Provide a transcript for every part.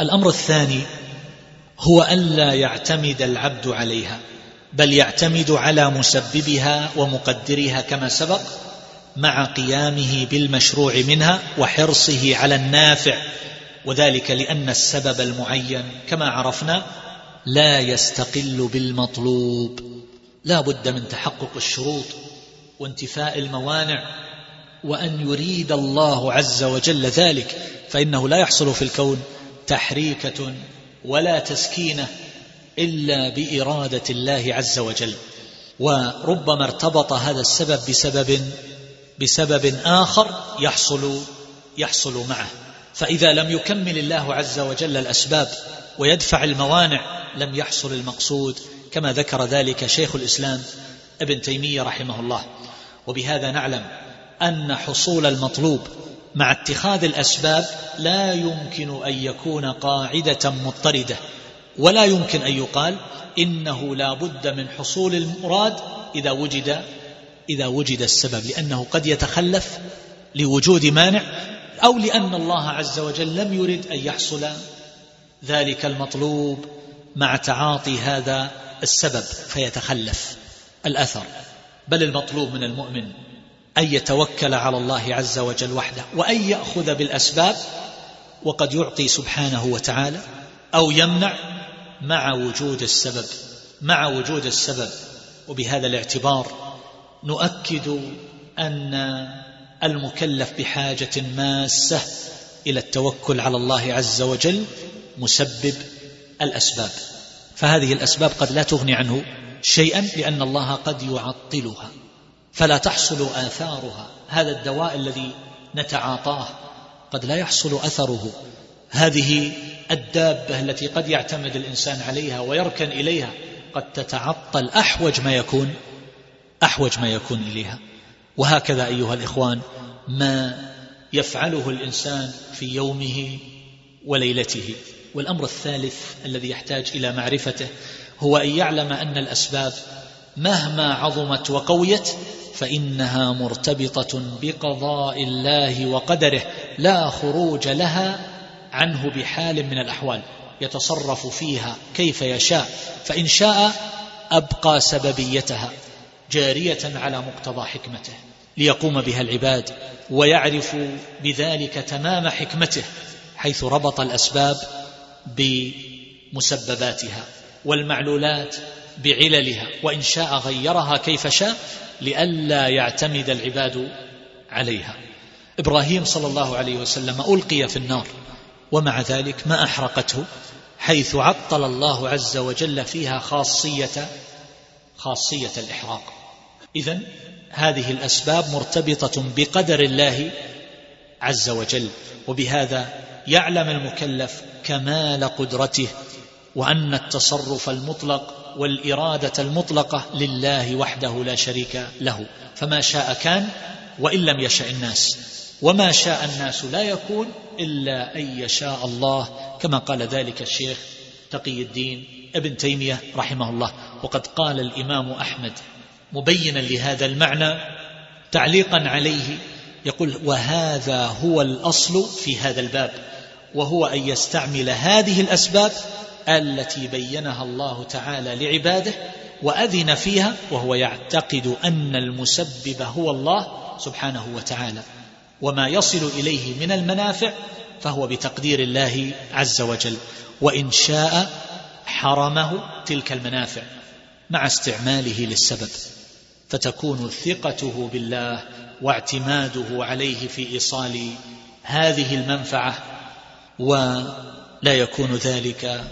الأمر الثاني هو ألا يعتمد العبد عليها بل يعتمد على مسببها ومقدرها كما سبق مع قيامه بالمشروع منها وحرصه على النافع وذلك لأن السبب المعين كما عرفنا لا يستقل بالمطلوب. لا بد من تحقق الشروط وانتفاء الموانع وأن يريد الله عز وجل ذلك فإنه لا يحصل في الكون. تحريكة ولا تسكينة إلا بإرادة الله عز وجل. وربما ارتبط هذا السبب بسبب بسبب آخر يحصل يحصل معه. فإذا لم يكمل الله عز وجل الأسباب ويدفع الموانع لم يحصل المقصود كما ذكر ذلك شيخ الإسلام ابن تيمية رحمه الله. وبهذا نعلم أن حصول المطلوب مع اتخاذ الأسباب لا يمكن أن يكون قاعدة مضطردة ولا يمكن أن يقال إنه لا بد من حصول المراد إذا وجد إذا وجد السبب لأنه قد يتخلف لوجود مانع أو لأن الله عز وجل لم يرد أن يحصل ذلك المطلوب مع تعاطي هذا السبب فيتخلف الأثر. بل المطلوب من المؤمن أن يتوكل على الله عز وجل وحده وأن يأخذ بالأسباب وقد يعطي سبحانه وتعالى أو يمنع مع وجود السبب مع وجود السبب. وبهذا الاعتبار نؤكد أن المكلف بحاجة ماسة إلى التوكل على الله عز وجل مسبب الأسباب. فهذه الأسباب قد لا تغني عنه شيئا لأن الله قد يعطلها. فلا تحصل آثارها. هذا الدواء الذي نتعاطاه قد لا يحصل أثره. هذه الدابة التي قد يعتمد الإنسان عليها ويركن إليها قد تتعطل أحوج ما يكون أحوج ما يكون إليها. وهكذا أيها الإخوان ما يفعله الإنسان في يومه وليلته. والأمر الثالث الذي يحتاج إلى معرفته هو أن يعلم أن الأسباب مهما عظمت وقويت فإنها مرتبطة بقضاء الله وقدره لا خروج لها عنه بحال من الأحوال يتصرف فيها كيف يشاء فإن شاء أبقى سببيتها جارية على مقتضى حكمته ليقوم بها العباد ويعرف بذلك تمام حكمته حيث ربط الأسباب بمسبباتها والمعلولات بعللها وإن شاء غيرها كيف شاء لئلا يعتمد العباد عليها. إبراهيم صلى الله عليه وسلم ألقي في النار ومع ذلك ما أحرقته حيث عطل الله عز وجل فيها خاصية خاصية الإحراق. إذا هذه الأسباب مرتبطة بقدر الله عز وجل وبهذا يعلم المكلف كمال قدرته وأن التصرف المطلق والإرادة المطلقة لله وحده لا شريك له. فما شاء كان وإن لم يشأ الناس. وما شاء الناس لا يكون إلا أن يشاء الله. كما قال ذلك الشيخ تقي الدين ابن تيمية رحمه الله. وقد قال الإمام أحمد مبينا لهذا المعنى تعليقا عليه. يقول وهذا هو الأصل في هذا الباب. وهو أن يستعمل هذه الأسباب التي بينها الله تعالى لعباده وأذن فيها وهو يعتقد أن المسبب هو الله سبحانه وتعالى. وما يصل إليه من المنافع فهو بتقدير الله عز وجل. وإن شاء حرمه تلك المنافع مع استعماله للسبب. فتكون ثقته بالله واعتماده عليه في إيصال هذه المنفعة ولا يكون ذلك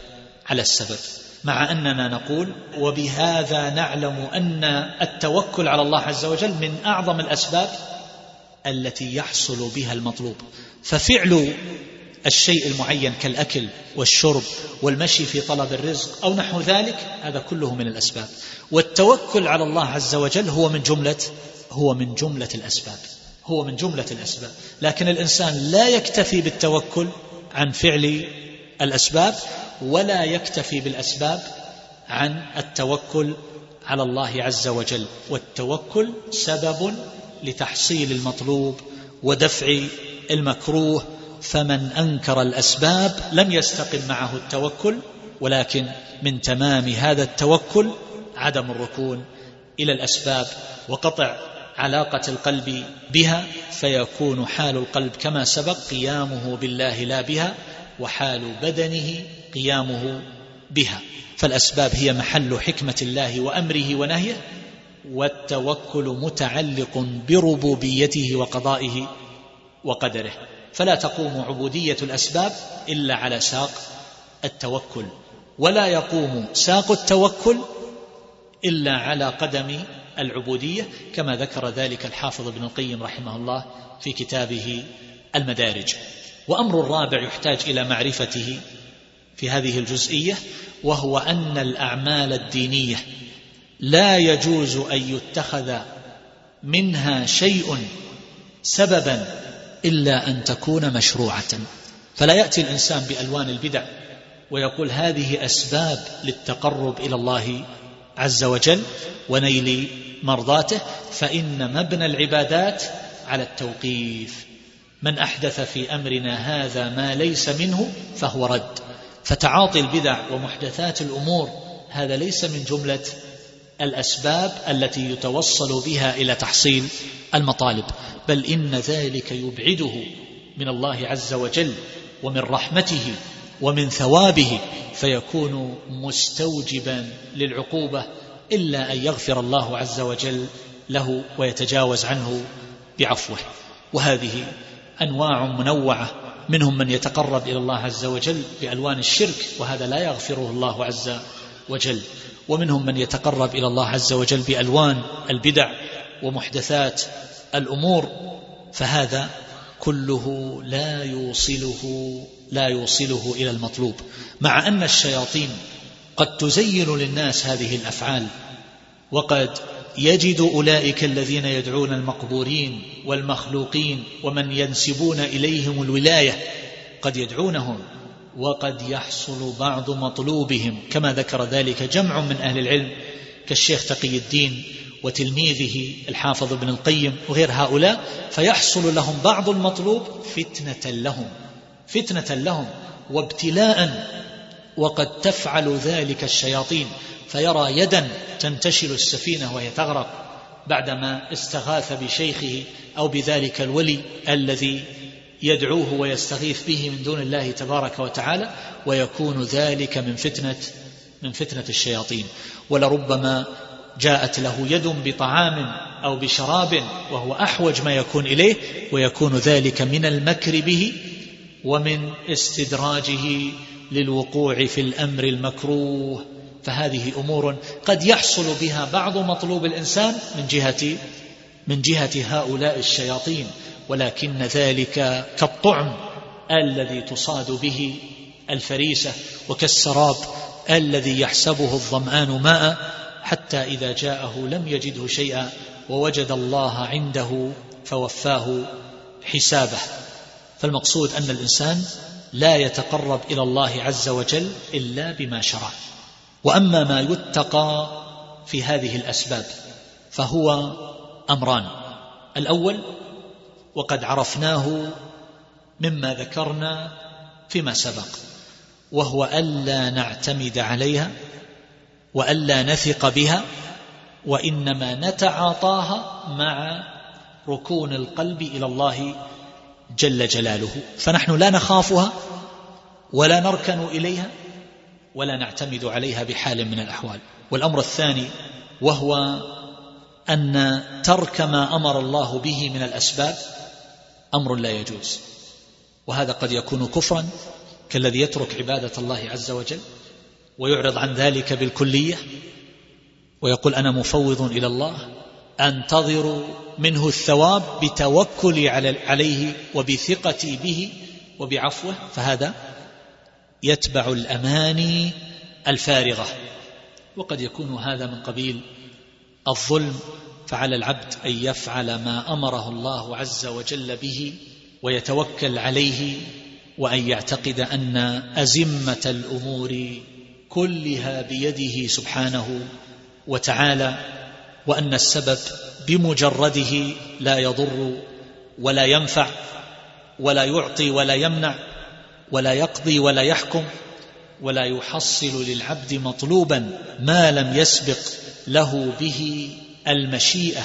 على السبب مع أننا نقول وبهذا نعلم أن التوكل على الله عز وجل من أعظم الأسباب التي يحصل بها المطلوب. ففعل الشيء المعين كالأكل والشرب والمشي في طلب الرزق أو نحو ذلك هذا كله من الأسباب. والتوكل على الله عز وجل هو من جملة هو من جملة الأسباب هو من جملة الأسباب. لكن الإنسان لا يكتفي بالتوكل عن فعل الأسباب ولا يكتفي بالأسباب عن التوكل على الله عز وجل والتوكل سبب لتحصيل المطلوب ودفع المكروه فمن أنكر الأسباب لم يستقم معه التوكل ولكن من تمام هذا التوكل عدم الركون إلى الأسباب وقطع علاقة القلب بها فيكون حال القلب كما سبق قيامه بالله لا بها وحال بدنه قيامه بها. فالأسباب هي محل حكمة الله وأمره ونهيه والتوكل متعلق بربوبيته وقضائه وقدره. فلا تقوم عبودية الأسباب إلا على ساق التوكل ولا يقوم ساق التوكل إلا على قدم العبودية كما ذكر ذلك الحافظ ابن القيم رحمه الله في كتابه المدارج. وأمر الرابع يحتاج إلى معرفته في هذه الجزئية وهو أن الأعمال الدينية لا يجوز أن يتخذ منها شيء سببا إلا أن تكون مشروعة. فلا يأتي الإنسان بألوان البدع ويقول هذه أسباب للتقرب إلى الله عز وجل ونيل مرضاته فإن مبنى العبادات على التوقيف. من أحدث في أمرنا هذا ما ليس منه فهو رد. فتعاطي البدع ومحدثات الأمور. هذا ليس من جملة الأسباب التي يتوصل بها إلى تحصيل المطالب بل إن ذلك يبعده من الله عز وجل ومن رحمته ومن ثوابه فيكون مستوجبا للعقوبة إلا أن يغفر الله عز وجل له ويتجاوز عنه بعفوه. وهذه أنواع منوعة منهم من يتقرب إلى الله عز وجل بألوان الشرك وهذا لا يغفره الله عز وجل. ومنهم من يتقرب إلى الله عز وجل بألوان البدع ومحدثات الأمور فهذا كله لا يوصله لا يوصله إلى المطلوب. مع أن الشياطين قد تزين للناس هذه الأفعال وقد يجد أولئك الذين يدعون المقبورين والمخلوقين ومن ينسبون إليهم الولاية قد يدعونهم وقد يحصل بعض مطلوبهم كما ذكر ذلك جمع من أهل العلم كالشيخ تقي الدين وتلميذه الحافظ ابن القيم وغير هؤلاء فيحصل لهم بعض المطلوب فتنة لهم فتنة لهم وابتلاء وقد تفعل ذلك الشياطين فيرى يدا تنتشل السفينة وهي تغرق بعدما استغاث بشيخه أو بذلك الولي الذي يدعوه ويستغيث به من دون الله تبارك وتعالى ويكون ذلك من فتنة من فتنة الشياطين. ولربما جاءت له يد بطعام أو بشراب وهو أحوج ما يكون إليه ويكون ذلك من المكر به ومن استدراجه للوقوع في الأمر المكروه. فهذه أمور قد يحصل بها بعض مطلوب الإنسان من جهة من جهة هؤلاء الشياطين. ولكن ذلك كالطعم الذي تصاد به الفريسة وكالسراب الذي يحسبه الظمآن ماء حتى إذا جاءه لم يجده شيئا ووجد الله عنده فوفاه حسابه. فالمقصود أن الإنسان لا يتقرب إلى الله عز وجل إلا بما شرع. وأما ما يتقى في هذه الأسباب فهو أمران. الأول وقد عرفناه مما ذكرنا فيما سبق وهو ألا نعتمد عليها وألا نثق بها وإنما نتعاطاها مع ركون القلب إلى الله جل جلاله. فنحن لا نخافها ولا نركن إليها ولا نعتمد عليها بحال من الأحوال. والأمر الثاني وهو أن ترك ما أمر الله به من الأسباب أمر لا يجوز. وهذا قد يكون كفرا كالذي يترك عبادة الله عز وجل ويعرض عن ذلك بالكلية ويقول أنا مفوض إلى الله أنتظر منه الثواب بتوكلي عليه وبثقتي به وبعفوه فهذا يتبع الأماني الفارغة. وقد يكون هذا من قبيل الظلم فعلى العبد أن يفعل ما أمره الله عز وجل به ويتوكل عليه وأن يعتقد أن أزمة الأمور كلها بيده سبحانه وتعالى وأن السبب بمجرده لا يضر ولا ينفع ولا يعطي ولا يمنع ولا يقضي ولا يحكم ولا يحصل للعبد مطلوبا ما لم يسبق له به المشيئة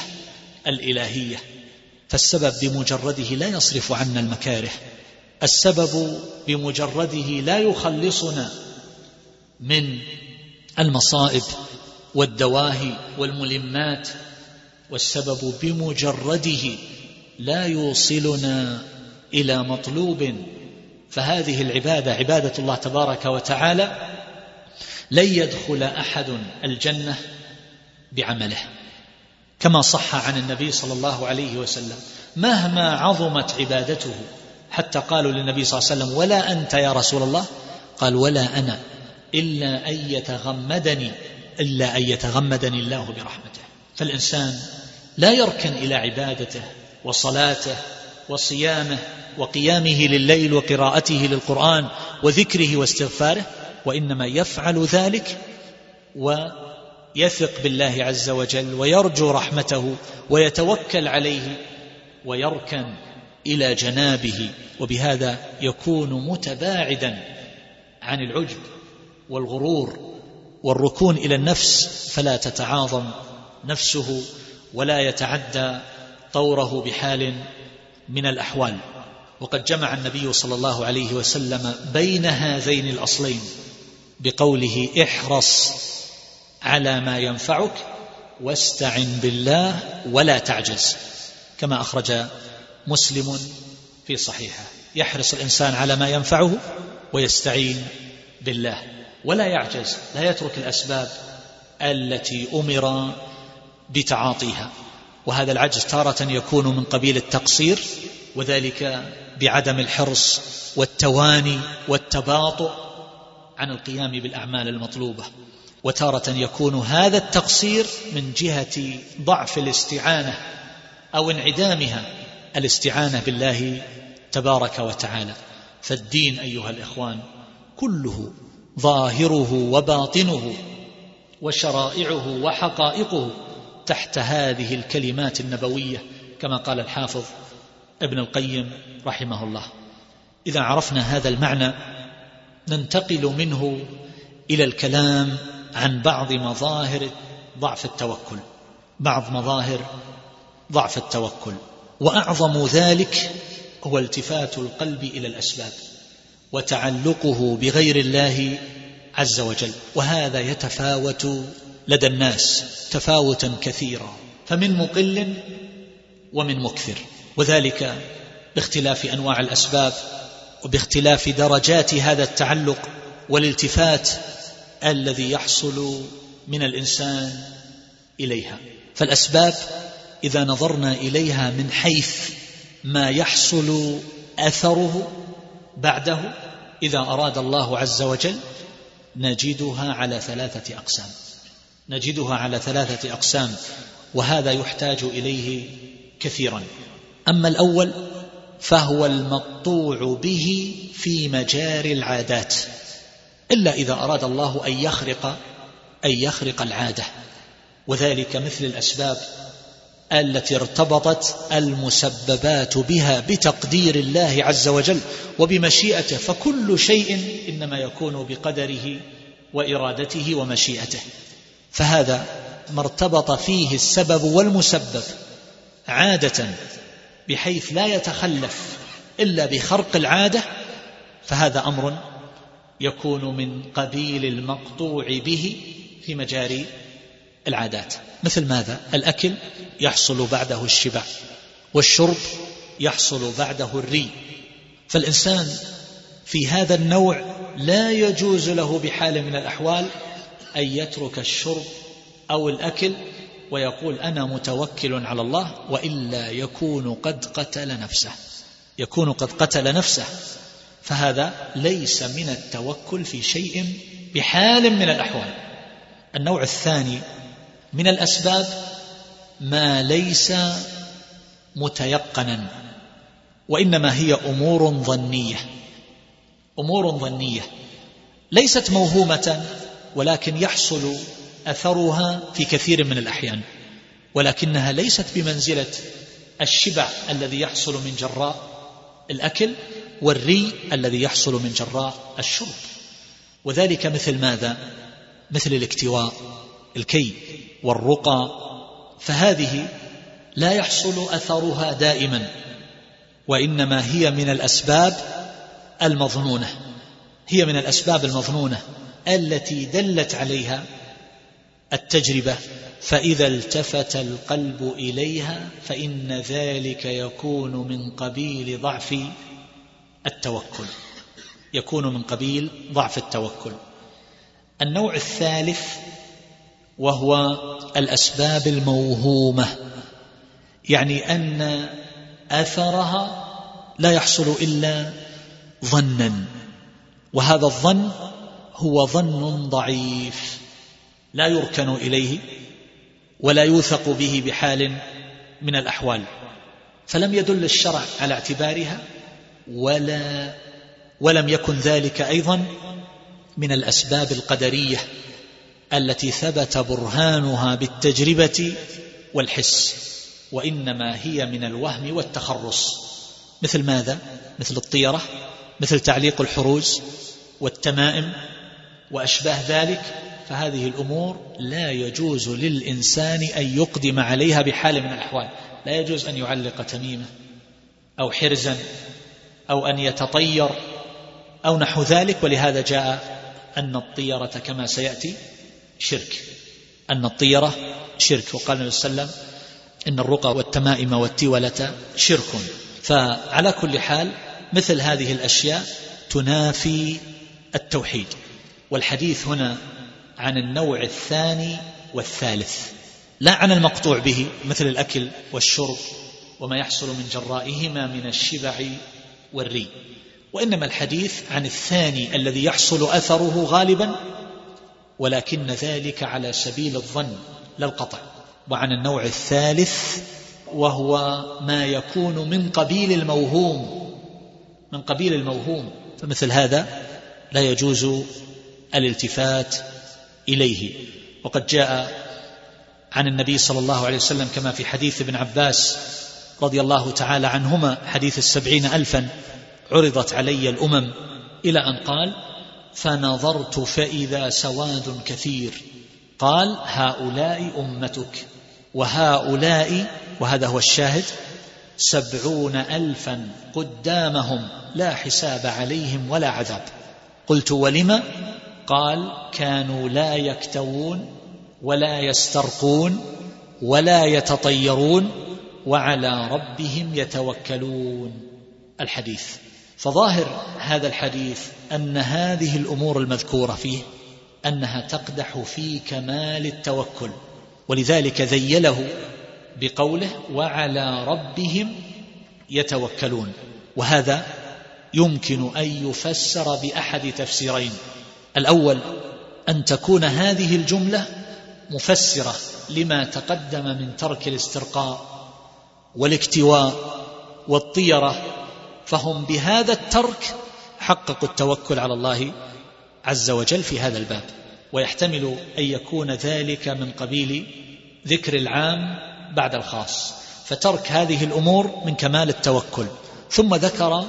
الإلهية. فالسبب بمجرده لا يصرف عنا المكاره. السبب بمجرده لا يخلصنا من المصائب والدواهي والملمات والسبب بمجرده لا يوصلنا إلى مطلوب. فهذه العبادة عبادة الله تبارك وتعالى لن يدخل أحد الجنة بعمله كما صح عن النبي صلى الله عليه وسلم مهما عظمت عبادته. حتى قالوا للنبي صلى الله عليه وسلم ولا أنت يا رسول الله؟ قال ولا أنا إلا أن يتغمدني إلا أن يتغمدني الله برحمته. فالإنسان لا يركن إلى عبادته وصلاته وصيامه وقيامه لليل وقراءته للقرآن وذكره واستغفاره وإنما يفعل ذلك ويثق بالله عز وجل ويرجو رحمته ويتوكل عليه ويركن إلى جنابه. وبهذا يكون متباعدا عن العجب والغرور والركون إلى النفس فلا تتعاظم. نفسه ولا يتعدى طوره بحال من الأحوال. وقد جمع النبي صلى الله عليه وسلم بين هذين الأصلين بقوله احرص على ما ينفعك واستعن بالله ولا تعجز كما أخرج مسلم في صحيحه. يحرص الإنسان على ما ينفعه ويستعين بالله. ولا يعجز لا يترك الأسباب التي أمر بتعاطيها. وهذا العجز تارة يكون من قبيل التقصير وذلك بعدم الحرص والتواني والتباطؤ عن القيام بالأعمال المطلوبة. وتارة يكون هذا التقصير من جهة ضعف الاستعانة أو انعدامها الاستعانة بالله تبارك وتعالى. فالدين أيها الإخوان كله ظاهره وباطنه وشرائعه وحقائقه تحت هذه الكلمات النبوية كما قال الحافظ ابن القيم رحمه الله. إذا عرفنا هذا المعنى ننتقل منه إلى الكلام عن بعض مظاهر ضعف التوكل. بعض مظاهر ضعف التوكل. وأعظم ذلك هو التفات القلب إلى الأسباب. وتعلقه بغير الله عز وجل وهذا يتفاوت لدى الناس تفاوتا كثيرا فمن مقل ومن مكثر وذلك باختلاف أنواع الأسباب وباختلاف درجات هذا التعلق والالتفات الذي يحصل من الإنسان إليها. فالأسباب إذا نظرنا إليها من حيث ما يحصل أثره بعده إذا أراد الله عز وجل نجدها على ثلاثة أقسام. نجدها على ثلاثة أقسام وهذا يحتاج إليه كثيرا. أما الأول فهو المقطوع به في مجاري العادات إلا إذا أراد الله أن يخرق أن يخرق العادة. وذلك مثل الأسباب التي ارتبطت المسببات بها بتقدير الله عز وجل وبمشيئته فكل شيء إنما يكون بقدره وإرادته ومشيئته. فهذا ما ارتبط فيه السبب والمسبب عادة بحيث لا يتخلف إلا بخرق العادة فهذا أمر يكون من قبيل المقطوع به في مجاري العادات. مثل ماذا؟ الأكل يحصل بعده الشبع والشرب يحصل بعده الري. فالإنسان في هذا النوع لا يجوز له بحال من الأحوال أن يترك الشرب أو الأكل ويقول أنا متوكل على الله وإلا يكون قد قتل نفسه. يكون قد قتل نفسه. فهذا ليس من التوكل في شيء بحال من الأحوال. النوع الثاني من الأسباب ما ليس متيقنا وإنما هي أمور ظنية. أمور ظنية. ليست موهومة ولكن يحصل أثرها في كثير من الأحيان. ولكنها ليست بمنزلة الشبع الذي يحصل من جراء الأكل والري الذي يحصل من جراء الشرب. وذلك مثل ماذا؟ مثل الاكتواء الكي. والرقى فهذه لا يحصل أثرها دائما وإنما هي من الأسباب المظنونة. هي من الأسباب المظنونة التي دلت عليها التجربة فإذا التفت القلب إليها فإن ذلك يكون من قبيل ضعف التوكل. يكون من قبيل ضعف التوكل. النوع الثالث وهو الأسباب الموهومة يعني أن اثرها لا يحصل إلا ظنا وهذا الظن هو ظن ضعيف لا يركن إليه ولا يوثق به بحال من الأحوال فلم يدل الشرع على اعتبارها ولا ولم يكن ذلك أيضا من الأسباب القدرية. التي ثبت برهانها بالتجربة والحس وإنما هي من الوهم والتخرص. مثل ماذا؟ مثل الطيرة مثل تعليق الحروز والتمائم وأشباه ذلك. فهذه الأمور لا يجوز للإنسان أن يقدم عليها بحال من الأحوال. لا يجوز أن يعلق تميمة أو حرزا أو أن يتطير أو نحو ذلك. ولهذا جاء أن الطيرة كما سيأتي شرك. أن الطيرة شرك. وقال النبي صلى الله عليه وسلم إن الرقى والتمائم والتولة شرك. فعلى كل حال مثل هذه الأشياء تنافي التوحيد. والحديث هنا عن النوع الثاني والثالث. لا عن المقطوع به مثل الأكل والشرب وما يحصل من جرائهما من الشبع والري. وإنما الحديث عن الثاني الذي يحصل أثره غالبا ولكن ذلك على سبيل الظن لا القطع. وعن النوع الثالث وهو ما يكون من قبيل الموهوم من قبيل الموهوم. فمثل هذا لا يجوز الالتفات إليه. وقد جاء عن النبي صلى الله عليه وسلم كما في حديث ابن عباس رضي الله تعالى عنهما حديث السبعين الفا عرضت علي الأمم إلى أن قال فنظرت فإذا سواد كثير. قال هؤلاء أمتك. وهؤلاء وهذا هو الشاهد سبعون الفا قدامهم لا حساب عليهم ولا عذاب. قلت ولم؟ قال كانوا لا يكتوون ولا يسترقون ولا يتطيرون وعلى ربهم يتوكلون. الحديث. فظاهر هذا الحديث أن هذه الأمور المذكورة فيه أنها تقدح في كمال التوكل ولذلك ذيله بقوله وعلى ربهم يتوكلون وهذا يمكن أن يفسر بأحد تفسيرين الأول أن تكون هذه الجملة مفسرة لما تقدم من ترك الاسترقاء والاكتواء والطيرة فهم بهذا الترك حققوا التوكل على الله عز وجل في هذا الباب. ويحتمل أن يكون ذلك من قبيل ذكر العام بعد الخاص. فترك هذه الأمور من كمال التوكل. ثم ذكر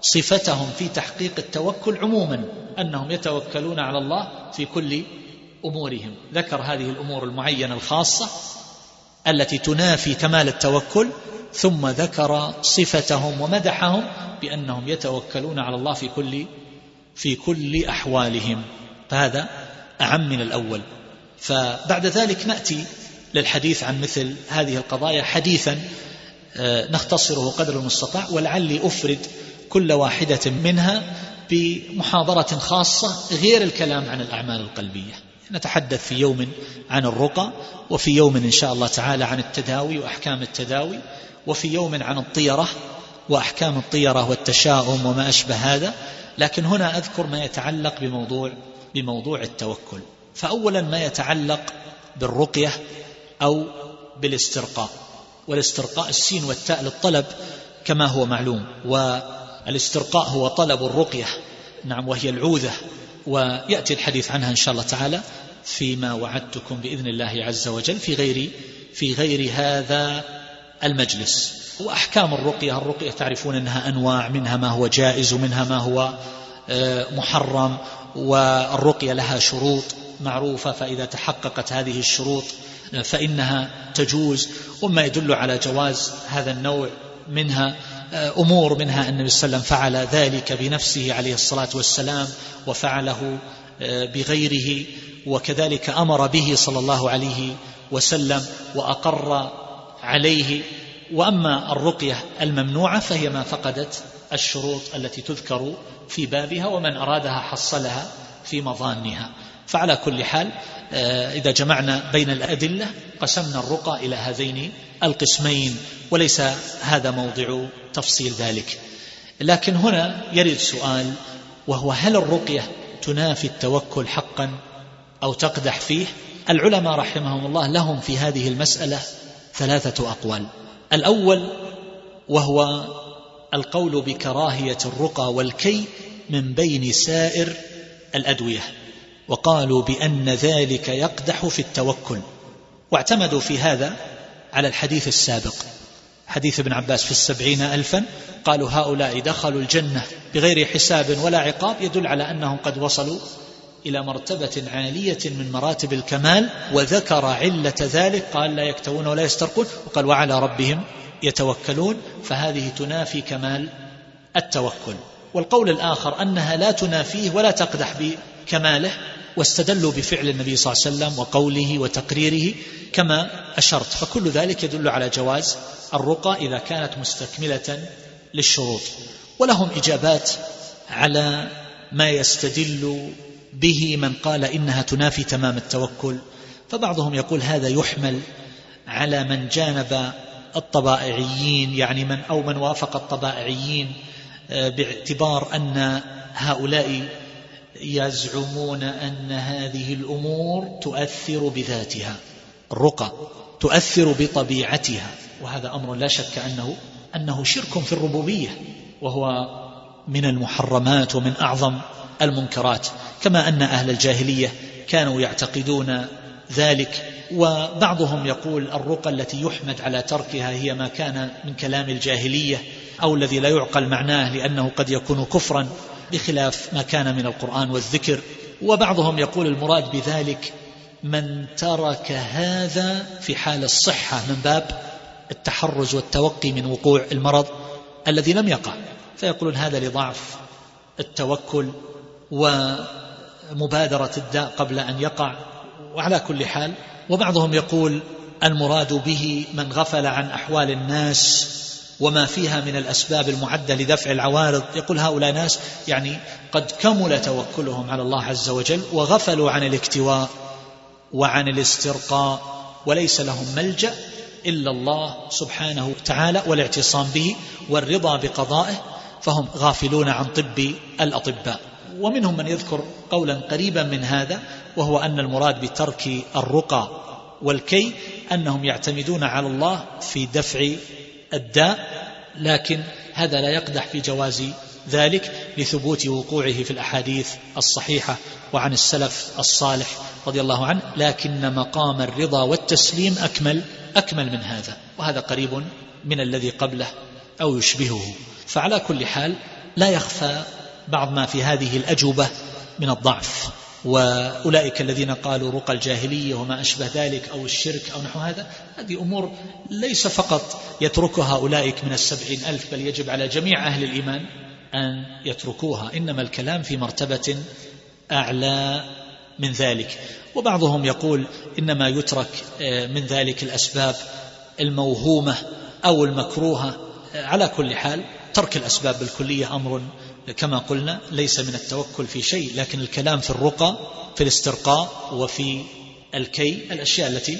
صفتهم في تحقيق التوكل عموما أنهم يتوكلون على الله في كل أمورهم. ذكر هذه الأمور المعينة الخاصة التي تنافي كمال التوكل ثم ذكر صفتهم ومدحهم بأنهم يتوكلون على الله في كل في كل أحوالهم. فهذا أعم من الأول. فبعد ذلك نأتي للحديث عن مثل هذه القضايا حديثا آه، نختصره قدر المستطاع ولعلي أفرد كل واحدة منها بمحاضرة خاصة غير الكلام عن الأعمال القلبية. نتحدث في يوم عن الرقى وفي يوم إن شاء الله تعالى عن التداوي وأحكام التداوي. وفي يوم عن الطيرة وأحكام الطيرة والتشاؤم وما أشبه هذا لكن هنا أذكر ما يتعلق بموضوع بموضوع التوكل. فاولا ما يتعلق بالرقية أو بالاسترقاء. والاسترقاء السين والتاء للطلب كما هو معلوم والاسترقاء هو طلب الرقية. نعم وهي العوذة. ويأتي الحديث عنها إن شاء الله تعالى فيما وعدتكم بإذن الله عز وجل في غير في غير هذا المجلس. وأحكام الرقية الرقية تعرفون أنها أنواع منها ما هو جائز ومنها ما هو آه، محرم والرقية لها شروط معروفة فإذا تحققت هذه الشروط آه، فإنها تجوز. وما يدل على جواز هذا النوع منها آه، أمور منها النبي صلى الله عليه وسلم فعل ذلك بنفسه عليه الصلاة والسلام وفعله بغيره وكذلك أمر به صلى الله عليه وسلم وأقر عليه. وأما الرقية الممنوعة فهي ما فقدت الشروط التي تذكر في بابها ومن أرادها حصلها في مظانها. فعلى كل حال آه، إذا جمعنا بين الأدلة قسمنا الرقى إلى هذين القسمين وليس هذا موضع تفصيل ذلك. لكن هنا يرد سؤال وهو هل الرقية تنافي التوكل حقا أو تقدح فيه؟ العلماء رحمهم الله لهم في هذه المسألة ثلاثة أقوال. الأول وهو القول بكراهية الرقى والكي من بين سائر الأدوية وقالوا بأن ذلك يقدح في التوكل. واعتمدوا في هذا على الحديث السابق. حديث ابن عباس في السبعين ألفا قالوا هؤلاء دخلوا الجنة بغير حساب ولا عقاب يدل على أنهم قد وصلوا إلى مرتبة عالية من مراتب الكمال وذكر علة ذلك قال لا يكتوون ولا يسترقون وقال وعلى ربهم يتوكلون فهذه تنافي كمال التوكل. والقول الآخر أنها لا تنافيه ولا تقدح بكماله واستدلوا بفعل النبي صلى الله عليه وسلم وقوله وتقريره كما أشرت. فكل ذلك يدل على جواز الرقى إذا كانت مستكملة للشروط. ولهم إجابات على ما يستدل به من قال إنها تنافي تمام التوكل. فبعضهم يقول هذا يحمل على من جانب الطبائعيين يعني من أو من وافق الطبائعيين آه، باعتبار أن هؤلاء يزعمون أن هذه الأمور تؤثر بذاتها الرقى تؤثر بطبيعتها. وهذا أمر لا شك أنه أنه شرك في الربوبية وهو من المحرمات ومن أعظم المنكرات كما أن أهل الجاهلية كانوا يعتقدون ذلك وبعضهم يقول الرقى التي يحمد على تركها هي ما كان من كلام الجاهلية أو الذي لا يعقل معناه لأنه قد يكون كفرا بخلاف ما كان من القرآن والذكر. وبعضهم يقول المراد بذلك من ترك هذا في حال الصحة من باب التحرز والتوقي من وقوع المرض الذي لم يقع. فيقولون هذا لضعف التوكل ومبادرة الداء قبل أن يقع وعلى كل حال وبعضهم يقول المراد به من غفل عن أحوال الناس وما فيها من الأسباب المعدة لدفع العوارض. يقول هؤلاء ناس يعني قد كمل توكلهم على الله عز وجل وغفلوا عن الاكتواء وعن الاسترقاء وليس لهم ملجأ إلا الله سبحانه وتعالى والاعتصام به والرضا بقضائه فهم غافلون عن طب الأطباء. ومنهم من يذكر قولا قريبا من هذا وهو أن المراد بترك الرقى والكي أنهم يعتمدون على الله في دفع الداء لكن هذا لا يقدح في جواز ذلك لثبوت وقوعه في الأحاديث الصحيحة وعن السلف الصالح رضي الله عنه لكن مقام الرضا والتسليم أكمل أكمل من هذا وهذا قريب من الذي قبله أو يشبهه. فعلى كل حال لا يخفى بعض ما في هذه الأجوبة من الضعف. وأولئك الذين قالوا رقى الجاهلية وما أشبه ذلك أو الشرك أو نحو هذا هذه أمور ليس فقط يتركها أولئك من السبعين ألف بل يجب على جميع أهل الإيمان أن يتركوها. إنما الكلام في مرتبة أعلى من ذلك. وبعضهم يقول إنما يترك آه، من ذلك الأسباب الموهومة أو المكروهة آه، على كل حال ترك الأسباب بالكلية أمر كما قلنا ليس من التوكل في شيء لكن الكلام في الرقى في الاسترقاء وفي الكي الأشياء التي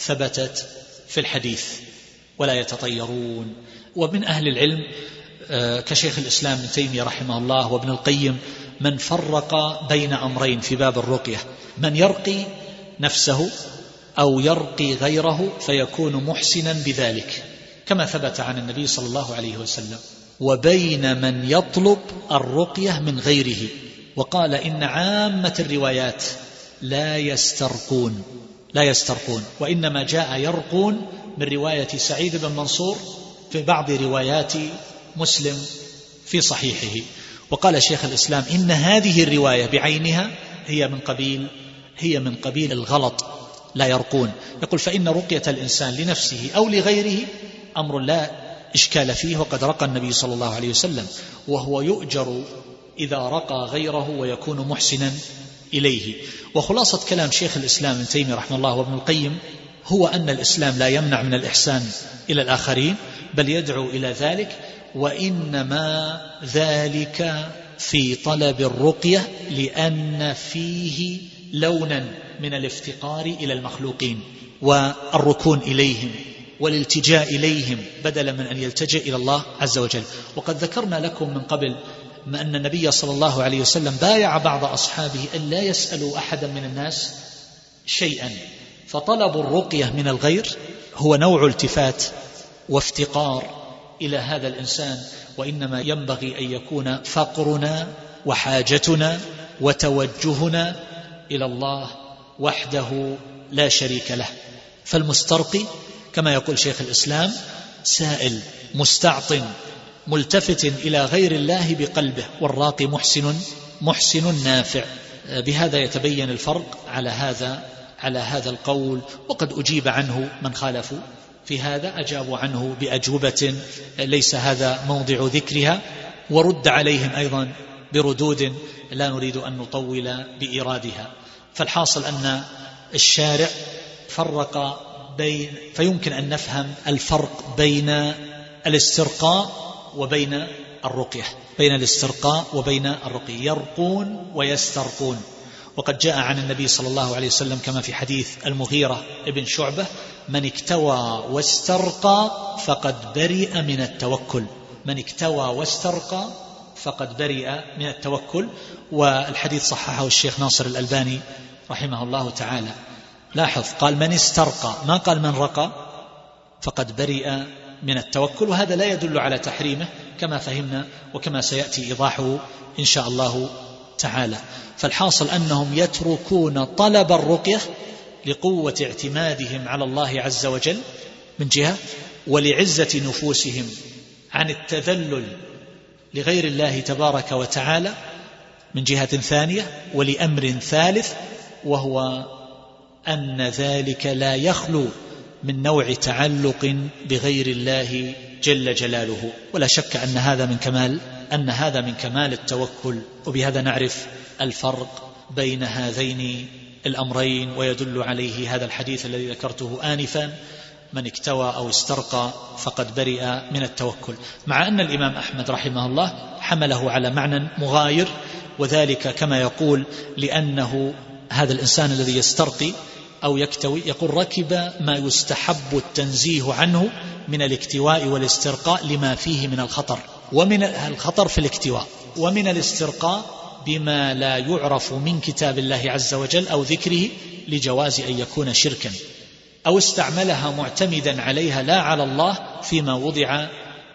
ثبتت في الحديث ولا يتطيرون. ومن أهل العلم آه، كشيخ الإسلام ابن تيمية رحمه الله وابن القيم من فرق بين أمرين في باب الرقية. من يرقي نفسه أو يرقي غيره فيكون محسنا بذلك كما ثبت عن النبي صلى الله عليه وسلم. وبين من يطلب الرقية من غيره. وقال إن عامة الروايات لا يسترقون لا يسترقون وإنما جاء يرقون من رواية سعيد بن منصور في بعض روايات مسلم في صحيحه. وقال شيخ الإسلام إن هذه الرواية بعينها هي من قبيل هي من قبيل الغلط لا يرقون. يقول فإن رقية الإنسان لنفسه أو لغيره أمر لا إشكال فيه وقد رقى النبي صلى الله عليه وسلم وهو يؤجر إذا رقى غيره ويكون محسنا إليه. وخلاصة كلام شيخ الإسلام ابن تيمية رحمه الله وابن القيم هو أن الإسلام لا يمنع من الإحسان إلى الآخرين بل يدعو إلى ذلك وإنما ذلك في طلب الرقية لأن فيه لونا من الافتقار إلى المخلوقين والركون إليهم. والالتجاء إليهم بدلا من أن يلتجئ إلى الله عز وجل. وقد ذكرنا لكم من قبل ما أن النبي صلى الله عليه وسلم بايع بعض أصحابه أن لا يسألوا أحدا من الناس شيئا. فطلب الرقية من الغير هو نوع التفات وافتقار إلى هذا الإنسان وإنما ينبغي أن يكون فقرنا وحاجتنا وتوجهنا إلى الله وحده لا شريك له. فالمسترقي كما يقول شيخ الإسلام سائل مستعط ملتفت إلى غير الله بقلبه والراقي محسن محسن نافع. بهذا يتبين الفرق على هذا على هذا القول وقد أجيب عنه من خالفوا في هذا أجابوا عنه بأجوبة ليس هذا موضع ذكرها ورد عليهم أيضا بردود لا نريد أن نطول بإيرادها. فالحاصل أن الشارع فرق بين فيمكن أن نفهم الفرق بين الاسترقاء وبين الرقية. بين الاسترقاء وبين الرقية. يرقون ويسترقون. وقد جاء عن النبي صلى الله عليه وسلم كما في حديث المغيرة ابن شعبة من اكتوى واسترقى فقد برئ من التوكل. من اكتوى واسترقى فقد برئ من التوكل. والحديث صححه الشيخ ناصر الألباني رحمه الله تعالى. لاحظ قال من استرقى ما قال من رقى؟ فقد برئ من التوكل وهذا لا يدل على تحريمه كما فهمنا وكما سيأتي إيضاحه إن شاء الله تعالى. فالحاصل أنهم يتركون طلب الرقية لقوة اعتمادهم على الله عز وجل من جهة ولعزة نفوسهم عن التذلل لغير الله تبارك وتعالى من جهة ثانية ولأمر ثالث وهو أن ذلك لا يخلو من نوع تعلق بغير الله جل جلاله. ولا شك أن هذا من كمال أن هذا من كمال التوكل. وبهذا نعرف الفرق بين هذين الأمرين ويدل عليه هذا الحديث الذي ذكرته آنفا من اكتوى أو استرقى فقد برئ من التوكل. مع أن الإمام أحمد رحمه الله حمله على معنى مغاير وذلك كما يقول لأنه هذا الإنسان الذي يسترقي أو يكتوي يقول ركب ما يستحب التنزيه عنه من الاكتواء والاسترقاء لما فيه من الخطر ومن الخطر في الاكتواء ومن الاسترقاء بما لا يعرف من كتاب الله عز وجل أو ذكره لجواز أن يكون شركا أو استعملها معتمدا عليها لا على الله فيما وضع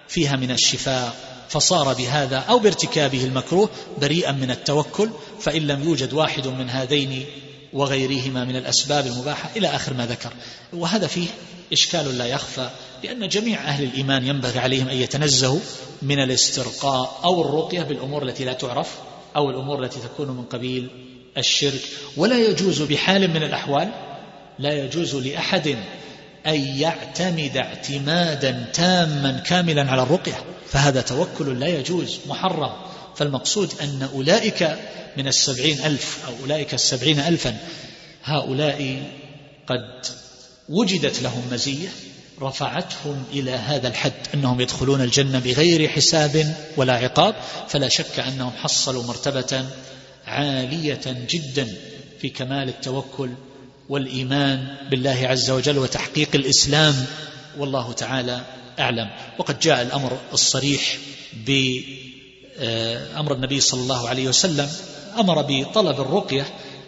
فيها من الشفاء فصار بهذا أو بارتكابه المكروه بريئا من التوكل فإن لم يوجد واحد من هذين وغيرهما من الأسباب المباحة إلى آخر ما ذكر. وهذا فيه إشكال لا يخفى لأن جميع أهل الإيمان ينبغي عليهم أن يتنزهوا من الاسترقاء أو الرقية بالأمور التي لا تعرف أو الأمور التي تكون من قبيل الشرك. ولا يجوز بحال من الأحوال لا يجوز لأحد أن يعتمد اعتمادا تاما كاملا على الرقية فهذا توكل لا يجوز محرم. فالمقصود أن أولئك من السبعين ألف أو أولئك السبعين ألفا هؤلاء قد وجدت لهم مزية رفعتهم إلى هذا الحد أنهم يدخلون الجنة بغير حساب ولا عقاب فلا شك أنهم حصلوا مرتبة عالية جدا في كمال التوكل والإيمان بالله عز وجل وتحقيق الإسلام والله تعالى أعلم. وقد جاء الأمر الصريح بأمر النبي صلى الله عليه وسلم أمر بطلب الرقية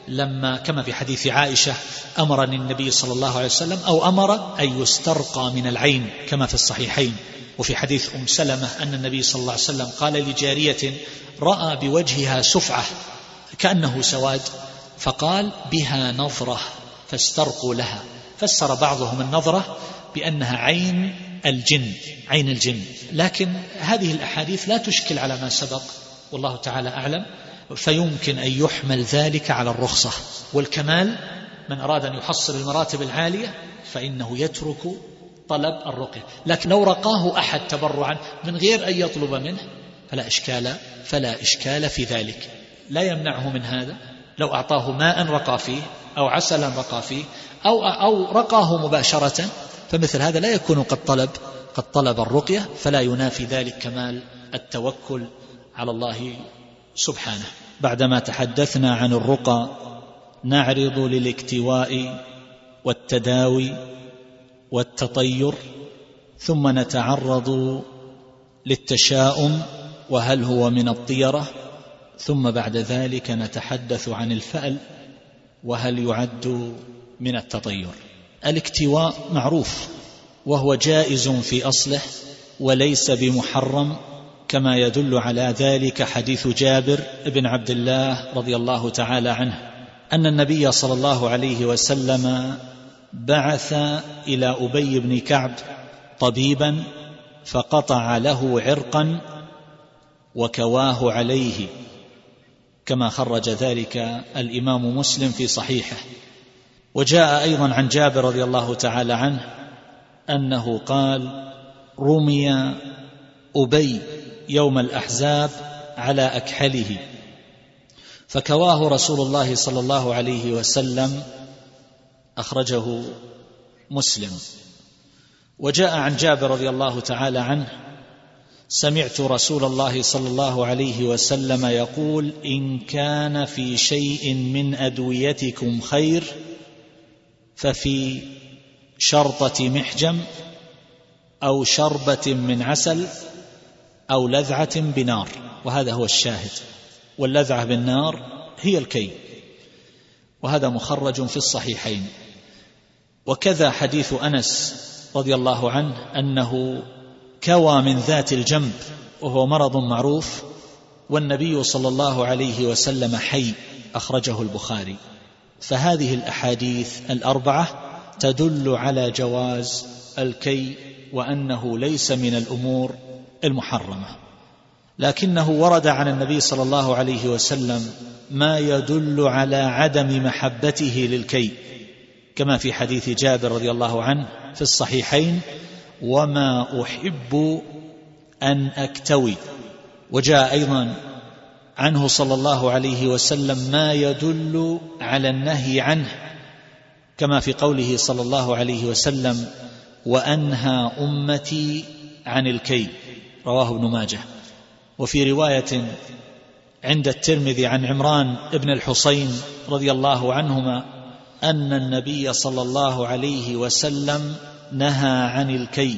لما كما في حديث عائشة أمرني النبي صلى الله عليه وسلم أو أمر أن يسترقى من العين كما في الصحيحين. وفي حديث أم سلمة أن النبي صلى الله عليه وسلم قال لجارية رأى بوجهها سفعة كأنه سواد فقال بها نظرة فاسترقوا لها. فسر بعضهم النظرة بأنها عين الجن عين الجن. لكن هذه الأحاديث لا تشكل على ما سبق والله تعالى أعلم. فيمكن أن يحمل ذلك على الرخصة. والكمال من أراد أن يحصل المراتب العالية فإنه يترك طلب الرقية لكن لو رقاه أحد تبرعا من غير أن يطلب منه فلا إشكال فلا إشكال في ذلك. لا يمنعه من هذا. لو أعطاه ماء رقى فيه أو عسلا رقى فيه أو أو رقاه مباشرة فمثل هذا لا يكون قد طلب قد طلب الرقية فلا ينافي ذلك كمال التوكل على الله سبحانه. بعدما تحدثنا عن الرقى نعرض للاكتواء والتداوي والتطير ثم نتعرض للتشاؤم وهل هو من الطيرة ثم بعد ذلك نتحدث عن الفأل وهل يعد من التطير. الاكتواء معروف وهو جائز في أصله وليس بمحرم كما يدل على ذلك حديث جابر بن عبد الله رضي الله تعالى عنه أن النبي صلى الله عليه وسلم بعث إلى أبي بن كعب طبيبا فقطع له عرقا وكواه عليه كما خرج ذلك الإمام مسلم في صحيحه. وجاء أيضا عن جابر رضي الله تعالى عنه أنه قال رمي أبي يوم الأحزاب على أكحله. فكواه رسول الله صلى الله عليه وسلم أخرجه مسلم. وجاء عن جابر رضي الله تعالى عنه سمعت رسول الله صلى الله عليه وسلم يقول إن كان في شيء من أدويتكم خير ففي شرطة محجم أو شربة من عسل أو لذعة بنار وهذا هو الشاهد. واللذعة بالنار هي الكي وهذا مخرج في الصحيحين. وكذا حديث أنس رضي الله عنه أنه كوى من ذات الجنب وهو مرض معروف والنبي صلى الله عليه وسلم حي أخرجه البخاري. فهذه الأحاديث الأربعة تدل على جواز الكي وأنه ليس من الأمور المحرمة. لكنه ورد عن النبي صلى الله عليه وسلم ما يدل على عدم محبته للكي كما في حديث جابر رضي الله عنه في الصحيحين وما أحب أن أكتوي. وجاء أيضا عنه صلى الله عليه وسلم ما يدل على النهي عنه كما في قوله صلى الله عليه وسلم وأنهى أمتي عن الكي رواه ابن ماجه. وفي رواية عند الترمذي عن عمران بن الحصين رضي الله عنهما أن النبي صلى الله عليه وسلم نهى عن الكي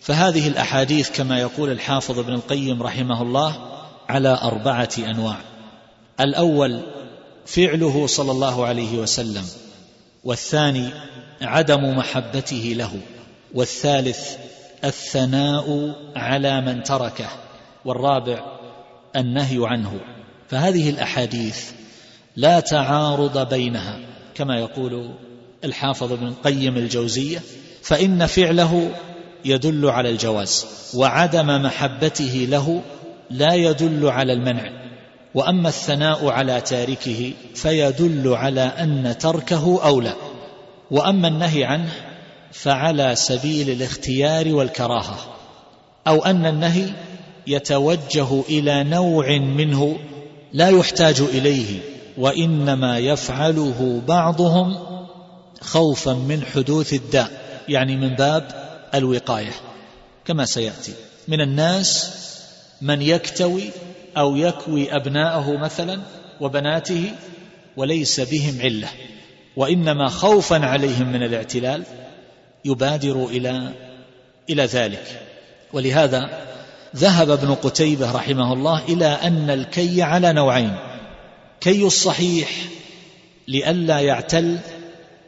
فهذه الأحاديث كما يقول الحافظ ابن القيم رحمه الله على أربعة أنواع. الأول فعله صلى الله عليه وسلم والثاني عدم محبته له والثالث الثناء على من تركه والرابع النهي عنه. فهذه الأحاديث لا تعارض بينها كما يقول الحافظ ابن القيم الجوزية فإن فعله يدل على الجواز وعدم محبته له لا يدل على المنع. وأما الثناء على تاركه فيدل على أن تركه أولى. وأما النهي عنه فعلى سبيل الاختيار والكراهة. أو أن النهي يتوجه إلى نوع منه لا يحتاج إليه وإنما يفعله بعضهم خوفا من حدوث الداء يعني من باب الوقاية. كما سيأتي. من الناس من يكتوي أو يكوي أبناءه مثلا وبناته وليس بهم علة وإنما خوفا عليهم من الاعتلال يبادر إلى إلى ذلك. ولهذا ذهب ابن قتيبة رحمه الله إلى أن الكي على نوعين كي الصحيح لئلا يعتل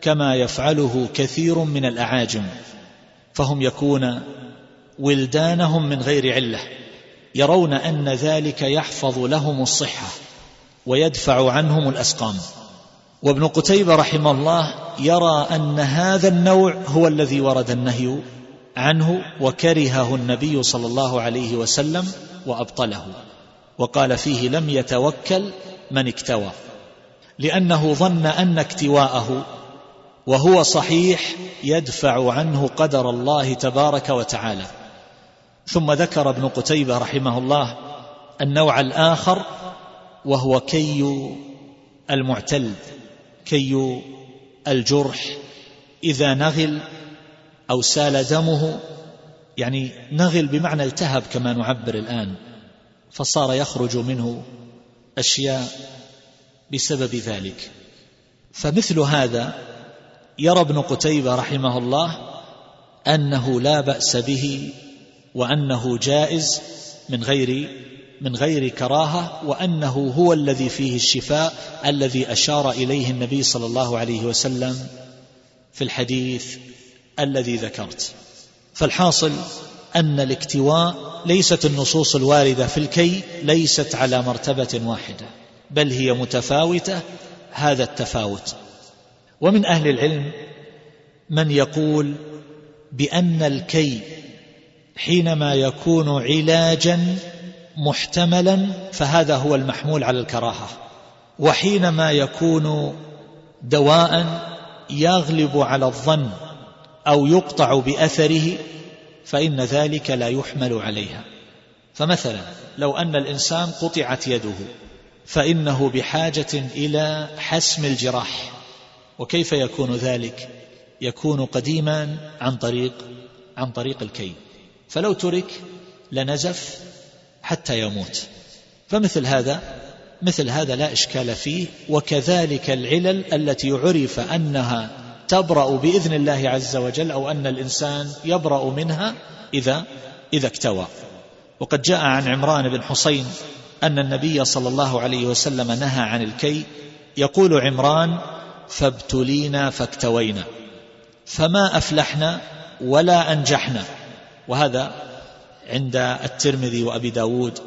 كما يفعله كثير من الأعاجم فهم يكون ولدانهم من غير علة. يرون أن ذلك يحفظ لهم الصحة ويدفع عنهم الأسقام. وابن قتيبة رحمه الله يرى أن هذا النوع هو الذي ورد النهي عنه وكرهه النبي صلى الله عليه وسلم وأبطله وقال فيه لم يتوكل من اكتوى لأنه ظن أن اكتواءه وهو صحيح يدفع عنه قدر الله تبارك وتعالى. ثم ذكر ابن قتيبة رحمه الله النوع الآخر وهو كي المعتل كي الجرح إذا نغل أو سال دمه يعني نغل بمعنى التهب كما نعبر الآن فصار يخرج منه أشياء بسبب ذلك. فمثل هذا يرى ابن قتيبة رحمه الله أنه لا بأس به وأنه جائز من غير من غير كراهة وأنه هو الذي فيه الشفاء الذي أشار إليه النبي صلى الله عليه وسلم في الحديث الذي ذكرت. فالحاصل أن الاكتواء ليست النصوص الواردة في الكي ليست على مرتبة واحدة بل هي متفاوتة هذا التفاوت. ومن أهل العلم من يقول بأن الكي حينما يكون علاجا محتملا فهذا هو المحمول على الكراهة. وحينما يكون دواء يغلب على الظن أو يقطع بأثره فإن ذلك لا يحمل عليها. فمثلا لو أن الإنسان قطعت يده فإنه بحاجة إلى حسم الجراح. وكيف يكون ذلك؟ يكون قديما عن طريق عن طريق الكي فلو ترك لنزف حتى يموت. فمثل هذا مثل هذا لا إشكال فيه وكذلك العلل التي عرف أنها تبرأ بإذن الله عز وجل أو أن الإنسان يبرأ منها إذا إذا اكتوى. وقد جاء عن عمران بن حسين أن النبي صلى الله عليه وسلم نهى عن الكي. يقول عمران فابتلينا فاكتوينا فما أفلحنا ولا أنجحنا وهذا عند الترمذي وأبي داود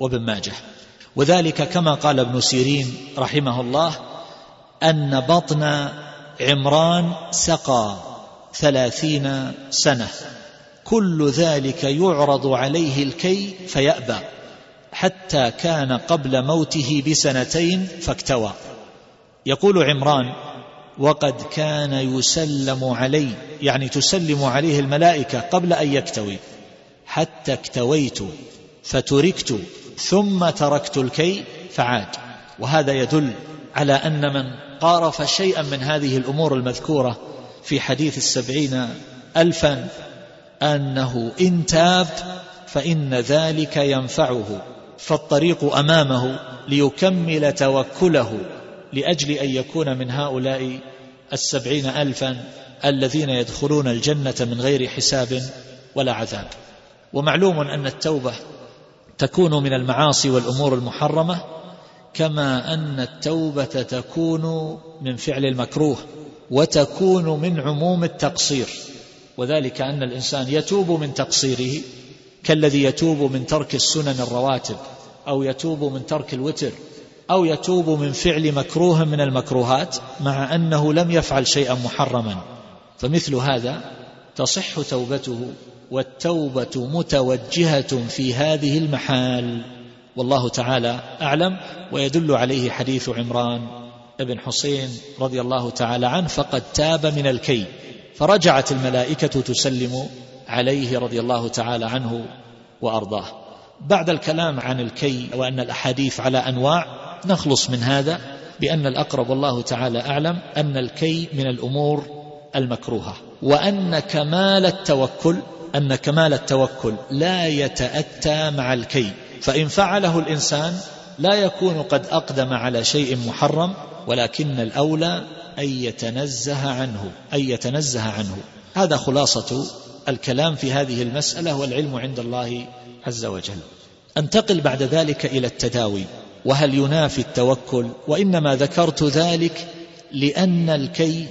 وابن ماجه. وذلك كما قال ابن سيرين رحمه الله أن بطن عمران سقى ثلاثين سنة. كل ذلك يعرض عليه الكي فيأبى حتى كان قبل موته بسنتين فاكتوى. يقول عمران وقد كان يسلم علي يعني تسلم عليه الملائكة قبل أن يكتوي. حتى اكتويت فتركت ثم تركت الكي فعاد. وهذا يدل على أن من قارف شيئا من هذه الأمور المذكورة في حديث السبعين الفا أنه إن تاب فإن ذلك ينفعه. فالطريق أمامه ليكمل توكله لأجل أن يكون من هؤلاء السبعين الفا الذين يدخلون الجنة من غير حساب ولا عذاب. ومعلوم أن التوبة تكون من المعاصي والأمور المحرمة كما أن التوبة تكون من فعل المكروه وتكون من عموم التقصير. وذلك أن الإنسان يتوب من تقصيره كالذي يتوب من ترك السنن الرواتب أو يتوب من ترك الوتر أو يتوب من فعل مكروه من المكروهات مع أنه لم يفعل شيئا محرما. فمثل هذا تصح توبته والتوبة متوجهة في هذه المحال. والله تعالى أعلم ويدل عليه حديث عمران بن حسين رضي الله تعالى عنه فقد تاب من الكي فرجعت الملائكة تسلم عليه رضي الله تعالى عنه وأرضاه. بعد الكلام عن الكي وأن الأحاديث على أنواع نخلص من هذا بأن الأقرب والله تعالى أعلم أن الكي من الأمور المكروهة وأن كمال التوكل أن كمال التوكل لا يتأتى مع الكي فإن فعله الإنسان لا يكون قد أقدم على شيء محرم ولكن الأولى أن يتنزه عنه أن يتنزه عنه. هذا خلاصة الكلام في هذه المسألة والعلم عند الله عز وجل. أنتقل بعد ذلك إلى التداوي. وهل ينافي التوكل؟ وإنما ذكرت ذلك لأن الكي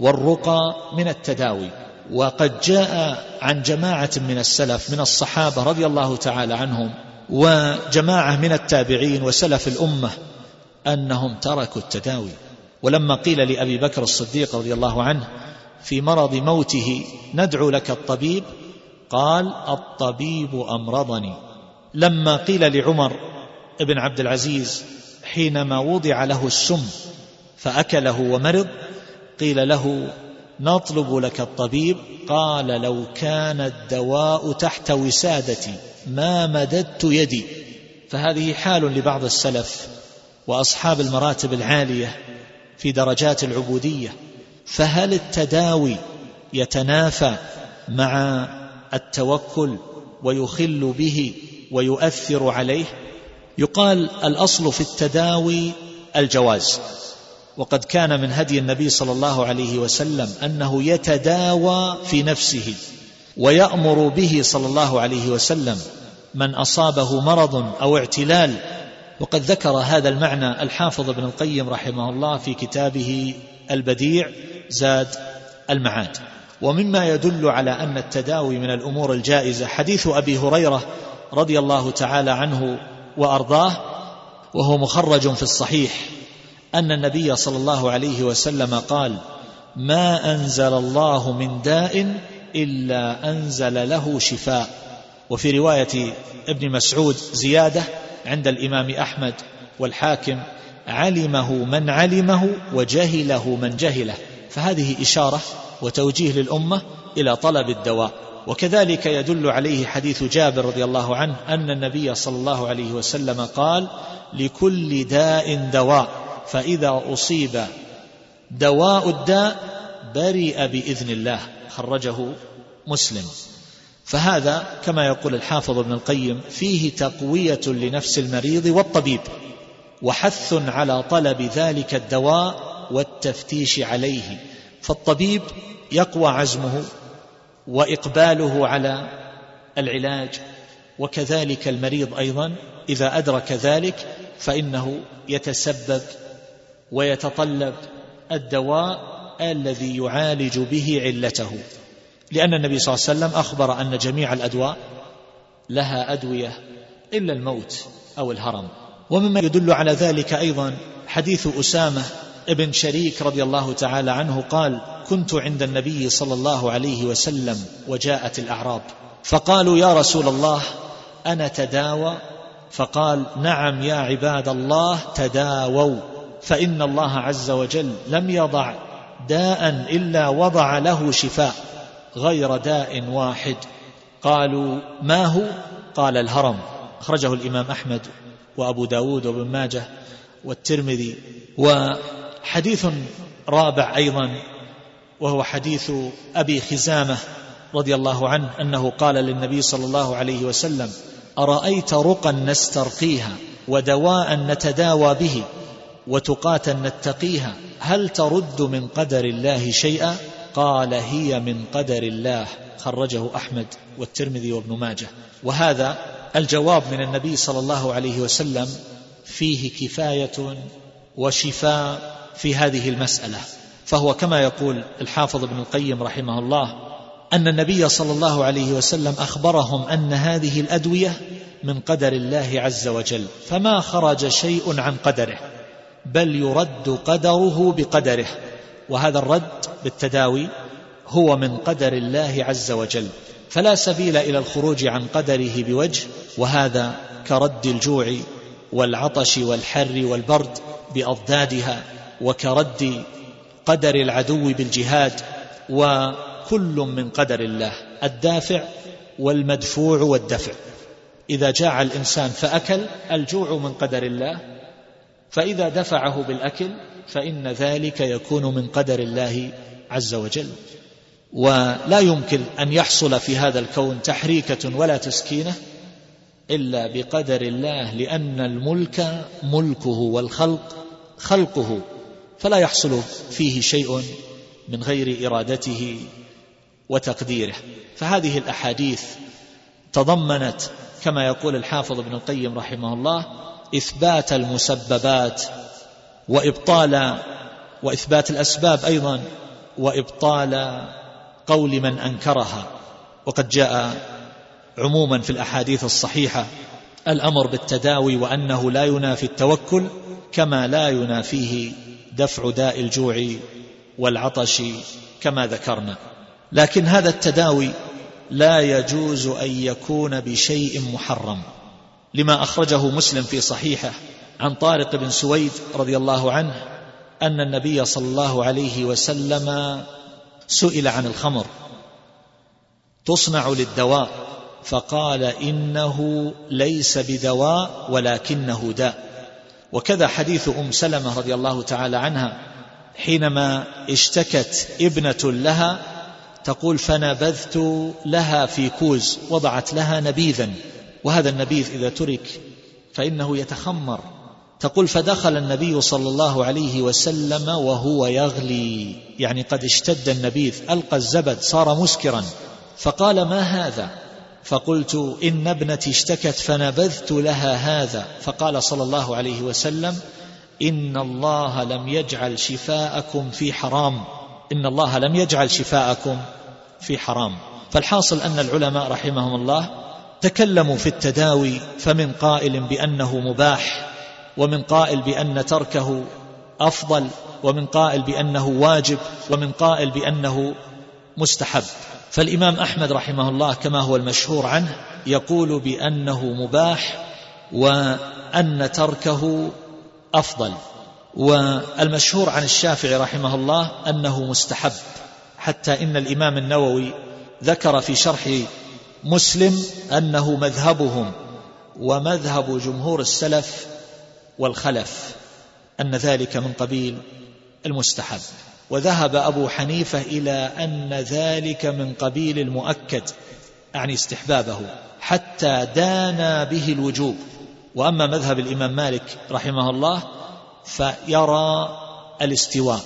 والرقى من التداوي. وقد جاء عن جماعة من السلف من الصحابة رضي الله تعالى عنهم وجماعة من التابعين وسلف الأمة أنهم تركوا التداوي. ولما قيل لأبي بكر الصديق رضي الله عنه في مرض موته ندعو لك الطبيب؟ قال الطبيب أمرضني. لما قيل لعمر بن عبد العزيز حينما وضع له السم فأكله ومرض قيل له نطلب لك الطبيب. قال لو كان الدواء تحت وسادتي ما مددت يدي. فهذه حال لبعض السلف وأصحاب المراتب العالية في درجات العبودية. فهل التداوي يتنافى مع التوكل ويخل به ويؤثر عليه؟ يقال الأصل في التداوي الجواز. وقد كان من هدي النبي صلى الله عليه وسلم أنه يتداوى في نفسه ويأمر به صلى الله عليه وسلم من أصابه مرض أو اعتلال. وقد ذكر هذا المعنى الحافظ ابن القيم رحمه الله في كتابه البديع زاد المعاد. ومما يدل على أن التداوي من الأمور الجائزة حديث أبي هريرة رضي الله تعالى عنه وأرضاه وهو مخرج في الصحيح أن النبي صلى الله عليه وسلم قال ما أنزل الله من داء إلا أنزل له شفاء وفي رواية ابن مسعود زيادة عند الإمام أحمد والحاكم علمه من علمه وجهله من جهله فهذه إشارة وتوجيه للأمة إلى طلب الدواء. وكذلك يدل عليه حديث جابر رضي الله عنه أن النبي صلى الله عليه وسلم قال لكل داء دواء فإذا أصيب دواء الداء برئ بإذن الله خرجه مسلم. فهذا كما يقول الحافظ ابن القيم فيه تقوية لنفس المريض والطبيب وحث على طلب ذلك الدواء والتفتيش عليه فالطبيب يقوى عزمه وإقباله على العلاج وكذلك المريض أيضا إذا أدرك ذلك فإنه يتسبب ويتطلب الدواء الذي يعالج به علته. لأن النبي صلى الله عليه وسلم أخبر أن جميع الأدواء لها أدوية إلا الموت أو الهرم. ومما يدل على ذلك أيضا حديث أسامة ابن شريك رضي الله تعالى عنه قال كنت عند النبي صلى الله عليه وسلم وجاءت الأعراب فقالوا يا رسول الله أنا تداوى؟ فقال نعم يا عباد الله تداووا فإن الله عز وجل لم يضع داء إلا وضع له شفاء غير داء واحد. قالوا ما هو؟ قال الهرم. أخرجه الإمام أحمد وأبو داود وابن ماجه والترمذي. وحديث رابع أيضا وهو حديث أبي خزامة رضي الله عنه أنه قال للنبي صلى الله عليه وسلم أرأيت رقا نسترقيها ودواء نتداوى به وتقاة نتقيها هل ترد من قدر الله شيئا؟ قال هي من قدر الله خرجه أحمد والترمذي وابن ماجه. وهذا الجواب من النبي صلى الله عليه وسلم فيه كفاية وشفاء في هذه المسألة. فهو كما يقول الحافظ ابن القيم رحمه الله أن النبي صلى الله عليه وسلم أخبرهم أن هذه الأدوية من قدر الله عز وجل فما خرج شيء عن قدره بل يرد قدره بقدره وهذا الرد بالتداوي هو من قدر الله عز وجل فلا سبيل إلى الخروج عن قدره بوجه وهذا كرد الجوع والعطش والحر والبرد بأضدادها وكرد قدر العدو بالجهاد وكل من قدر الله الدافع والمدفوع والدفع. إذا جاع الإنسان فأكل الجوع من قدر الله. فإذا دفعه بالأكل فإن ذلك يكون من قدر الله عز وجل. ولا يمكن أن يحصل في هذا الكون تحريكة ولا تسكينة إلا بقدر الله لأن الملك ملكه والخلق خلقه. فلا يحصل فيه شيء من غير إرادته وتقديره. فهذه الأحاديث تضمنت كما يقول الحافظ ابن القيم رحمه الله إثبات المسببات وإبطال وإثبات الأسباب أيضا وإبطال قول من أنكرها. وقد جاء عموما في الأحاديث الصحيحة الأمر بالتداوي وأنه لا ينافي التوكل كما لا ينافيه دفع داء الجوع والعطش كما ذكرنا. لكن هذا التداوي لا يجوز أن يكون بشيء محرم. لما أخرجه مسلم في صحيحه عن طارق بن سويد رضي الله عنه أن النبي صلى الله عليه وسلم سئل عن الخمر. تصنع للدواء فقال إنه ليس بدواء ولكنه داء. وكذا حديث أم سلمة رضي الله تعالى عنها حينما اشتكت ابنة لها تقول فنبذت لها في كوز وضعت لها نبيذا وهذا النبيذ إذا ترك فإنه يتخمر. تقول فدخل النبي صلى الله عليه وسلم وهو يغلي. يعني قد اشتد النبيذ ألقى الزبد صار مسكرا فقال ما هذا؟ فقلت إن ابنتي اشتكت فنبذت لها هذا. فقال صلى الله عليه وسلم إن الله لم يجعل شفاءكم في حرام. إن الله لم يجعل شفاءكم في حرام. فالحاصل أن العلماء رحمهم الله تكلموا في التداوي فمن قائل بأنه مباح ومن قائل بأن تركه أفضل ومن قائل بأنه واجب ومن قائل بأنه مستحب. فالإمام أحمد رحمه الله كما هو المشهور عنه يقول بأنه مباح وأن تركه أفضل. والمشهور عن الشافعي رحمه الله أنه مستحب حتى إن الإمام النووي ذكر في شرح مسلم أنه مذهبهم ومذهب جمهور السلف والخلف أن ذلك من قبيل المستحب. وذهب أبو حنيفة إلى أن ذلك من قبيل المؤكد يعني استحبابه حتى دانا به الوجوب. وأما مذهب الإمام مالك رحمه الله فيرى الاستواء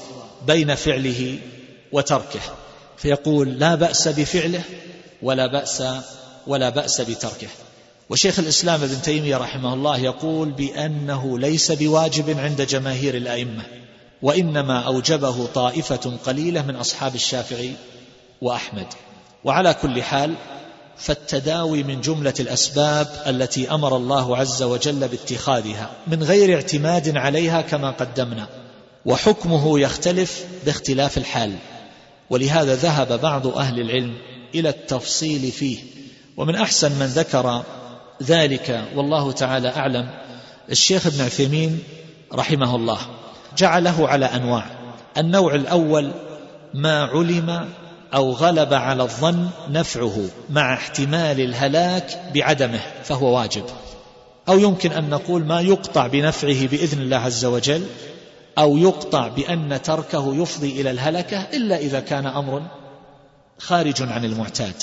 بين فعله وتركه فيقول لا بأس بفعله ولا بأس ولا بأس بتركه. وشيخ الإسلام ابن تيمية رحمه الله يقول بأنه ليس بواجب عند جماهير الأئمة. وإنما أوجبه طائفة قليلة من أصحاب الشافعي وأحمد. وعلى كل حال فالتداوي من جملة الأسباب التي أمر الله عز وجل باتخاذها من غير اعتماد عليها كما قدمنا وحكمه يختلف باختلاف الحال. ولهذا ذهب بعض أهل العلم إلى التفصيل فيه. ومن أحسن من ذكر ذلك والله تعالى أعلم الشيخ ابن عثيمين رحمه الله. جعله على أنواع. النوع الأول ما علم أو غلب على الظن نفعه مع احتمال الهلاك بعدمه فهو واجب. أو يمكن أن نقول ما يقطع بنفعه بإذن الله عز وجل أو يقطع بأن تركه يفضي إلى الهلكة إلا إذا كان أمر خارج عن المعتاد.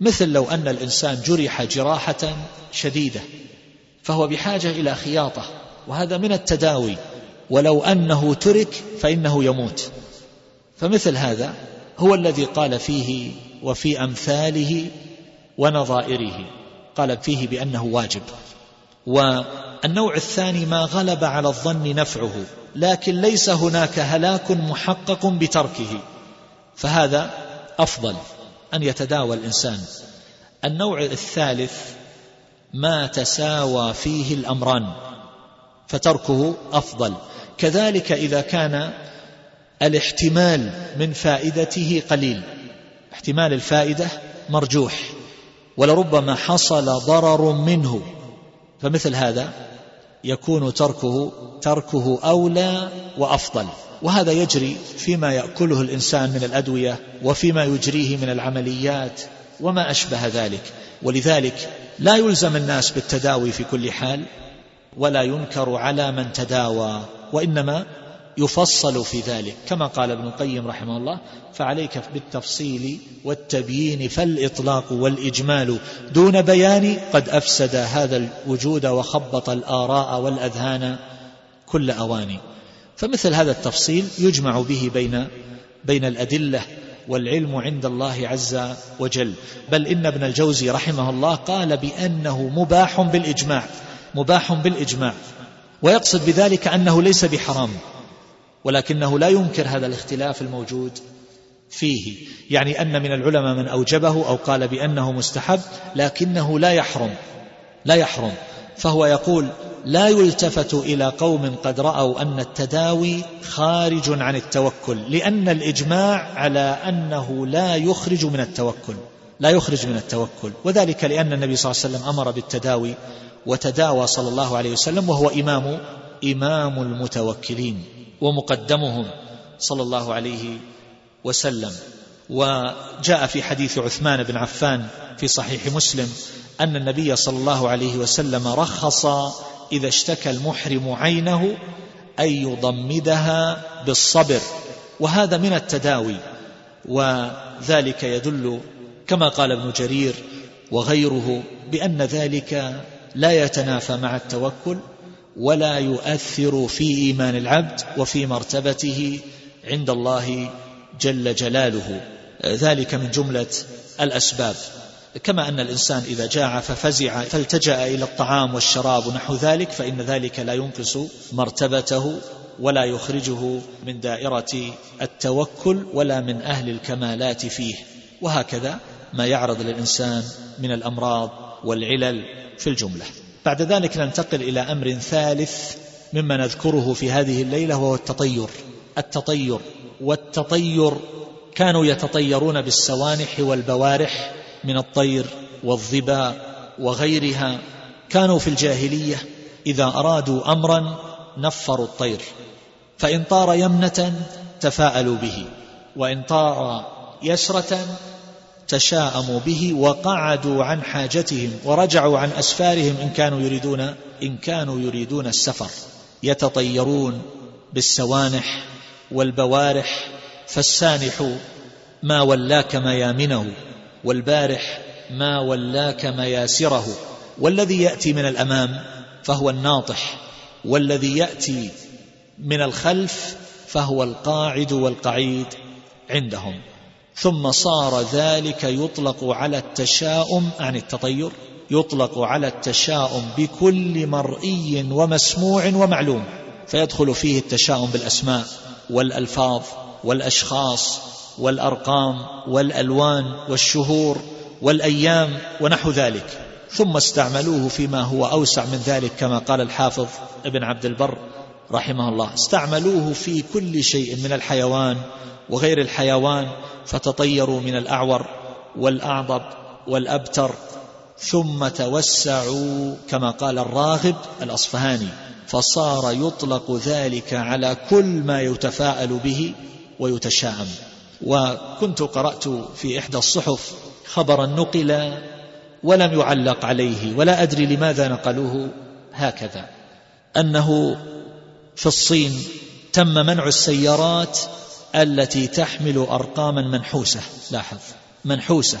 مثل لو أن الإنسان جرح جراحة شديدة فهو بحاجة إلى خياطة وهذا من التداوي. ولو أنه ترك فإنه يموت. فمثل هذا هو الذي قال فيه وفي أمثاله ونظائره. قال فيه بأنه واجب. والنوع الثاني ما غلب على الظن نفعه لكن ليس هناك هلاك محقق بتركه. فهذا أفضل أن يتداوى الإنسان. النوع الثالث ما تساوى فيه الأمران فتركه أفضل. كذلك إذا كان الاحتمال من فائدته قليل. احتمال الفائدة مرجوح. ولربما حصل ضرر منه. فمثل هذا يكون تركه تركه أولى وأفضل. وهذا يجري فيما يأكله الإنسان من الأدوية وفيما يجريه من العمليات وما أشبه ذلك. ولذلك لا يلزم الناس بالتداوي في كل حال ولا ينكر على من تداوى. وإنما يفصل في ذلك. كما قال ابن القيم رحمه الله فعليك بالتفصيل والتبيين فالإطلاق والإجمال دون بيان قد أفسد هذا الوجود وخبط الآراء والأذهان كل اواني فمثل هذا التفصيل يجمع به بين بين الأدلة والعلم عند الله عز وجل. بل إن ابن الجوزي رحمه الله قال بأنه مباح بالإجماع مباح بالإجماع. ويقصد بذلك أنه ليس بحرام ولكنه لا ينكر هذا الاختلاف الموجود فيه. يعني أن من العلماء من أوجبه أو قال بأنه مستحب لكنه لا يحرم لا يحرم. فهو يقول لا يلتفت إلى قوم قد رأوا أن التداوي خارج عن التوكل لأن الإجماع على أنه لا يخرج من التوكل لا يخرج من التوكل. وذلك لأن النبي صلى الله عليه وسلم أمر بالتداوي وتداوى صلى الله عليه وسلم وهو إمام إمام المتوكلين ومقدمهم صلى الله عليه وسلم. وجاء في حديث عثمان بن عفان في صحيح مسلم أن النبي صلى الله عليه وسلم رخص إذا اشتكى المحرم عينه أن يضمدها بالصبر. وهذا من التداوي وذلك يدل كما قال ابن جرير وغيره بأن ذلك لا يتنافى مع التوكل ولا يؤثر في إيمان العبد وفي مرتبته عند الله جل جلاله. ذلك من جملة الأسباب. كما أن الإنسان إذا جاع ففزع فالتجأ إلى الطعام والشراب ونحو ذلك فإن ذلك لا ينقص مرتبته ولا يخرجه من دائرة التوكل ولا من أهل الكمالات فيه. وهكذا ما يعرض للإنسان من الأمراض والعلل في الجملة. بعد ذلك ننتقل إلى أمر ثالث مما نذكره في هذه الليلة وهو التطير. التطير. والتطير كانوا يتطيرون بالسوانح والبوارح من الطير والظباء وغيرها. كانوا في الجاهلية إذا أرادوا أمرا نفروا الطير. فإن طار يمنة تفاءلوا به وإن طار يسرة تشاءموا به وقعدوا عن حاجتهم ورجعوا عن أسفارهم إن كانوا يريدون إن كانوا يريدون السفر. يتطيرون بالسوانح والبوارح فالسانح ما ولاك ميامنه والبارح ما ولاك مياسره. والذي يأتي من الأمام فهو الناطح والذي يأتي من الخلف فهو القاعد والقعيد عندهم. ثم صار ذلك يطلق على التشاؤم عن التطير يطلق على التشاؤم بكل مرئي ومسموع ومعلوم فيدخل فيه التشاؤم بالأسماء والألفاظ والأشخاص والأرقام والألوان والشهور والأيام ونحو ذلك. ثم استعملوه فيما هو أوسع من ذلك كما قال الحافظ ابن عبد البر رحمه الله. استعملوه في كل شيء من الحيوان وغير الحيوان فتطيروا من الأعور والأعضب والأبتر ثم توسعوا كما قال الراغب الأصفهاني فصار يطلق ذلك على كل ما يتفاءل به ويتشاءم. وكنت قرأت في إحدى الصحف خبرا نقل ولم يعلق عليه ولا أدري لماذا نقلوه هكذا أنه في الصين تم منع السيارات التي تحمل أرقاما منحوسة. لاحظ. منحوسة.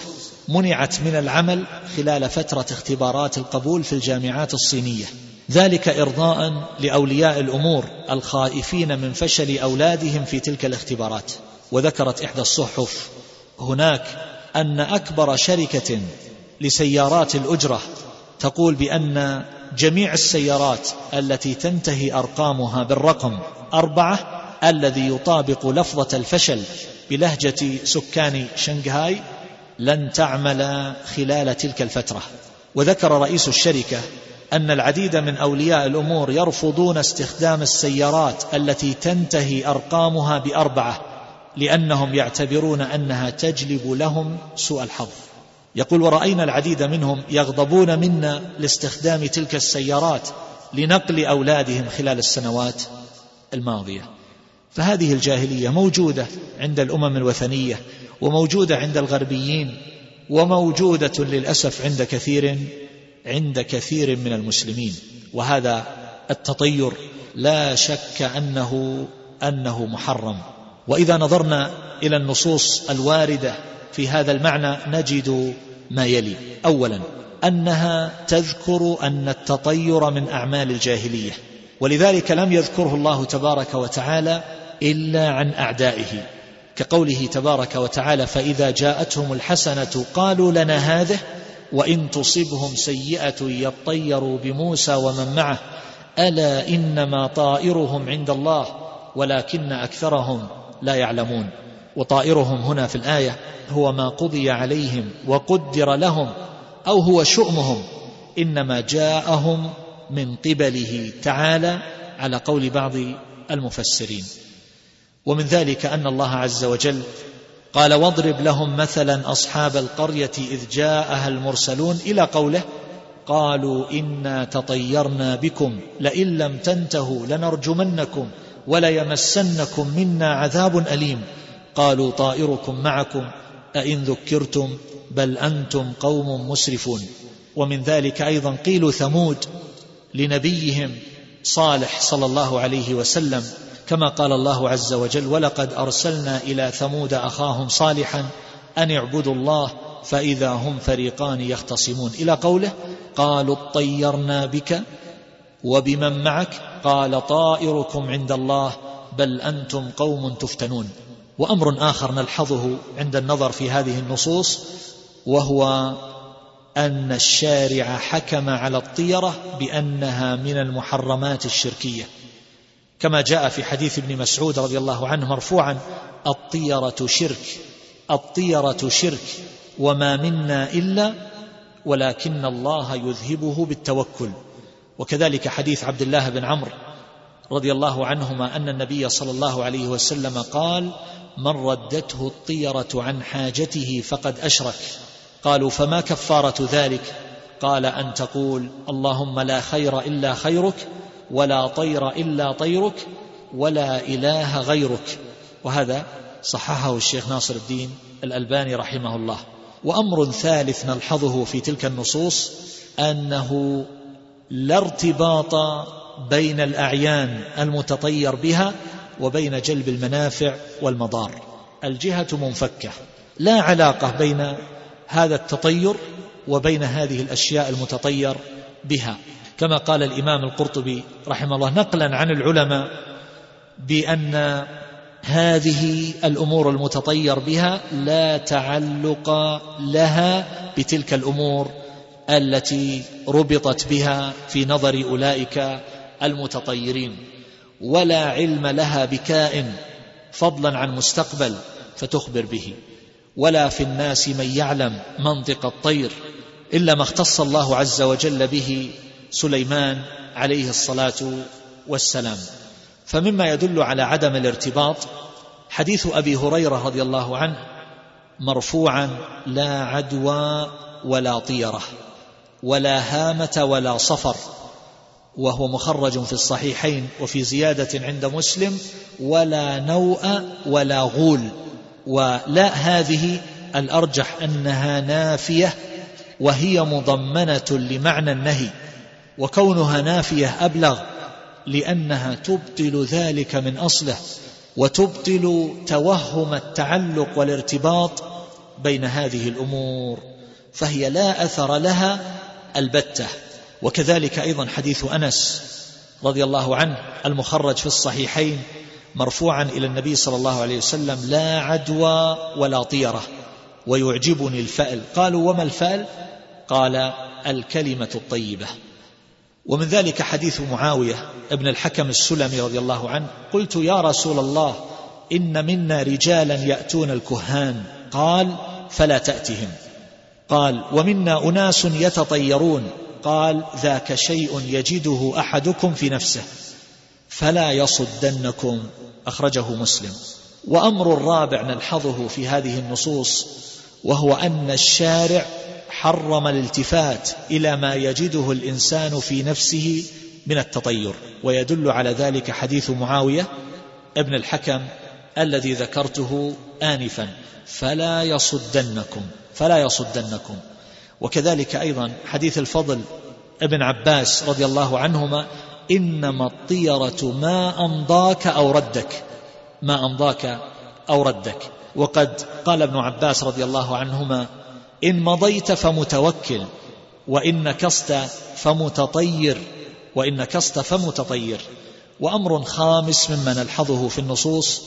منعت من العمل خلال فترة اختبارات القبول في الجامعات الصينية. ذلك إرضاء لأولياء الأمور الخائفين من فشل أولادهم في تلك الاختبارات. وذكرت إحدى الصحف هناك أن أكبر شركة لسيارات الأجرة تقول بأن جميع السيارات التي تنتهي أرقامها بالرقم أربعة الذي يطابق لفظة الفشل بلهجة سكان شنغهاي لن تعمل خلال تلك الفترة. وذكر رئيس الشركة أن العديد من أولياء الأمور يرفضون استخدام السيارات التي تنتهي أرقامها بأربعة لأنهم يعتبرون أنها تجلب لهم سوء الحظ. يقول ورأينا العديد منهم يغضبون منا لاستخدام تلك السيارات لنقل أولادهم خلال السنوات الماضية. فهذه الجاهلية موجودة عند الأمم الوثنية وموجودة عند الغربيين وموجودة للأسف عند كثير عند كثير من المسلمين. وهذا التطير لا شك أنه أنه محرم. وإذا نظرنا إلى النصوص الواردة في هذا المعنى نجد ما يلي. أولا أنها تذكر أن التطير من أعمال الجاهلية. ولذلك لم يذكره الله تبارك وتعالى إلا عن أعدائه كقوله تبارك وتعالى فإذا جاءتهم الحسنة قالوا لنا هذه وإن تصبهم سيئة يطيروا بموسى ومن معه ألا إنما طائرهم عند الله ولكن أكثرهم لا يعلمون. وطائرهم هنا في الآية هو ما قضي عليهم وقدر لهم أو هو شؤمهم إنما جاءهم من قبله تعالى على قول بعض المفسرين. ومن ذلك أن الله عز وجل قال واضرب لهم مثلا أصحاب القرية إذ جاءها المرسلون إلى قوله قالوا إنا تطيرنا بكم لئن لم تنتهوا لنرجمنكم وليمسنكم منا عذاب أليم قالوا طائركم معكم أئن ذكرتم بل أنتم قوم مسرفون ومن ذلك أيضا قيل ثمود لنبيهم صالح صلى الله عليه وسلم كما قال الله عز وجل ولقد أرسلنا إلى ثمود أخاهم صالحا أن اعبدوا الله فإذا هم فريقان يختصمون. إلى قوله قالوا اطيرنا بك وبمن معك. قال طائركم عند الله بل أنتم قوم تفتنون. وأمر آخر نلحظه عند النظر في هذه النصوص وهو أن الشارع حكم على الطيرة بأنها من المحرمات الشركية. كما جاء في حديث ابن مسعود رضي الله عنه مرفوعا الطيرة شرك الطيرة شرك وما منا إلا ولكن الله يذهبه بالتوكل. وكذلك حديث عبد الله بن عمرو رضي الله عنهما أن النبي صلى الله عليه وسلم قال من ردته الطيرة عن حاجته فقد أشرك. قالوا فما كفارة ذلك؟ قال أن تقول اللهم لا خير إلا خيرك ولا طير إلا طيرك ولا إله غيرك. وهذا صححه الشيخ ناصر الدين الألباني رحمه الله. وأمر ثالث نلحظه في تلك النصوص أنه لا ارتباط بين الأعيان المتطير بها وبين جلب المنافع والمضار. الجهة منفكة لا علاقة بين هذا التطير وبين هذه الأشياء المتطير بها. كما قال الإمام القرطبي رحمه الله نقلا عن العلماء بأن هذه الأمور المتطير بها لا تعلق لها بتلك الأمور التي ربطت بها في نظر أولئك المتطيرين ولا علم لها بكائن فضلا عن مستقبل فتخبر به ولا في الناس من يعلم منطق الطير إلا ما اختص الله عز وجل به سليمان عليه الصلاة والسلام. فمما يدل على عدم الارتباط حديث أبي هريرة رضي الله عنه مرفوعا لا عدوى ولا طيرة ولا هامة ولا صفر. وهو مخرج في الصحيحين وفي زيادة عند مسلم ولا نوء ولا غول. ولا هذه الأرجح أنها نافية وهي مضمنة لمعنى النهي. وكونها نافية أبلغ لأنها تبطل ذلك من أصله وتبطل توهم التعلق والارتباط بين هذه الأمور فهي لا أثر لها البتة. وكذلك أيضا حديث أنس رضي الله عنه المخرج في الصحيحين مرفوعا إلى النبي صلى الله عليه وسلم لا عدوى ولا طيرة ويعجبني الفأل. قالوا وما الفأل؟ قال الكلمة الطيبة. ومن ذلك حديث معاوية ابن الحكم السلمي رضي الله عنه قلت يا رسول الله إن منا رجالا يأتون الكهان. قال فلا تأتهم. قال ومنا أناس يتطيرون. قال ذاك شيء يجده أحدكم في نفسه. فلا يصدنكم. أخرجه مسلم. وأمر الرابع نلحظه في هذه النصوص وهو أن الشارع حرم الالتفات إلى ما يجده الإنسان في نفسه من التطير. ويدل على ذلك حديث معاوية ابن الحكم الذي ذكرته انفا فلا يصدنكم فلا يصدنكم. وكذلك أيضا حديث الفضل ابن عباس رضي الله عنهما إنما الطيرة ما أمضاك أو ردك ما أمضاك أو ردك. وقد قال ابن عباس رضي الله عنهما إن مضيت فمتوكل وإن نكست فمتطير وإن نكست فمتطير. وأمر خامس مما نلحظه في النصوص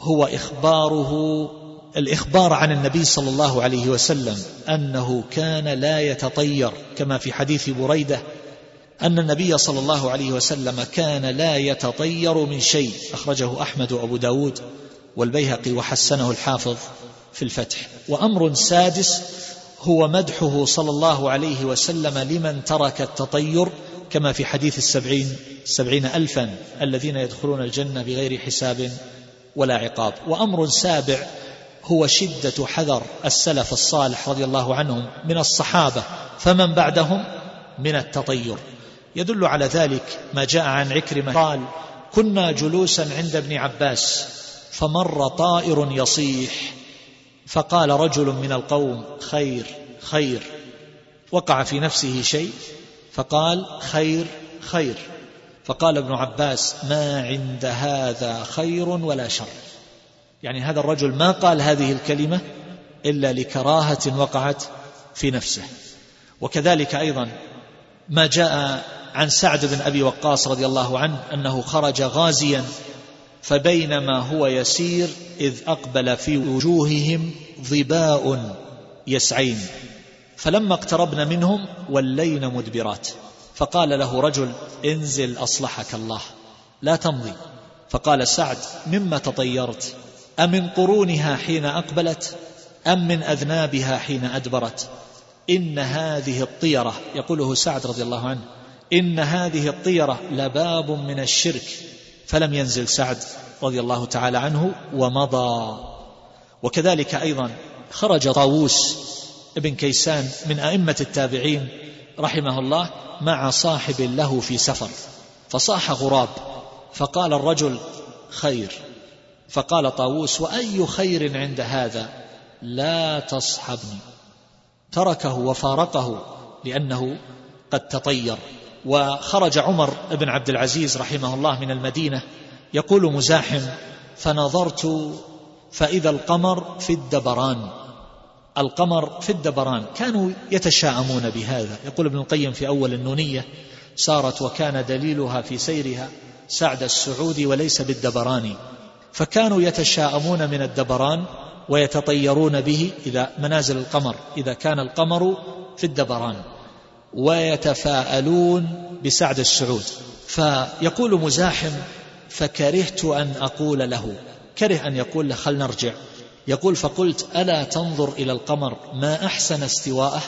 هو إخباره الإخبار عن النبي صلى الله عليه وسلم أنه كان لا يتطير كما في حديث بريدة أن النبي صلى الله عليه وسلم كان لا يتطير من شيء. أخرجه أحمد وأبو داود والبيهقي وحسنه الحافظ في الفتح. وأمر سادس هو مدحه صلى الله عليه وسلم لمن ترك التطير كما في حديث السبعين سبعين ألفا الذين يدخلون الجنة بغير حساب ولا عقاب. وأمر سابع هو شدة حذر السلف الصالح رضي الله عنهم من الصحابة. فمن بعدهم؟ من التطير. يدل على ذلك ما جاء عن عكرمة. قال كنا جلوسا عند ابن عباس فمر طائر يصيح فقال رجل من القوم خير خير. وقع في نفسه شيء فقال خير خير. فقال ابن عباس ما عند هذا خير ولا شر. يعني هذا الرجل ما قال هذه الكلمة إلا لكراهة وقعت في نفسه. وكذلك أيضا ما جاء عن سعد بن أبي وقاص رضي الله عنه أنه خرج غازيا فبينما هو يسير إذ أقبل في وجوههم ظباء يسعين. فلما اقتربنا منهم ولينا مدبرات. فقال له رجل انزل أصلحك الله لا تمضي. فقال سعد مما تطيرت؟ أمن قرونها حين أقبلت؟ أم من أذنابها حين أدبرت؟ إن هذه الطيرة يقوله سعد رضي الله عنه إن هذه الطيرة لباب من الشرك. فلم ينزل سعد رضي الله تعالى عنه ومضى. وكذلك أيضا خرج طاووس ابن كيسان من أئمة التابعين رحمه الله مع صاحب له في سفر. فصاح غراب فقال الرجل خير. فقال طاووس وأي خير عند هذا؟ لا تصحبني. تركه وفارقه لأنه قد تطير. وخرج عمر بن عبد العزيز رحمه الله من المدينة يقول مزاحم فنظرت فإذا القمر في الدبران. القمر في الدبران كانوا يتشاءمون بهذا. يقول ابن القيم في أول النونية سارت وكان دليلها في سيرها سعد السعودي وليس بالدبران. فكانوا يتشاءمون من الدبران ويتطيرون به إذا منازل القمر إذا كان القمر في الدبران. ويتفاءلون بسعد السعود. فيقول مزاحم فكرهت أن أقول له. كره أن يقول له خل نرجع. يقول فقلت ألا تنظر إلى القمر ما أحسن استواءه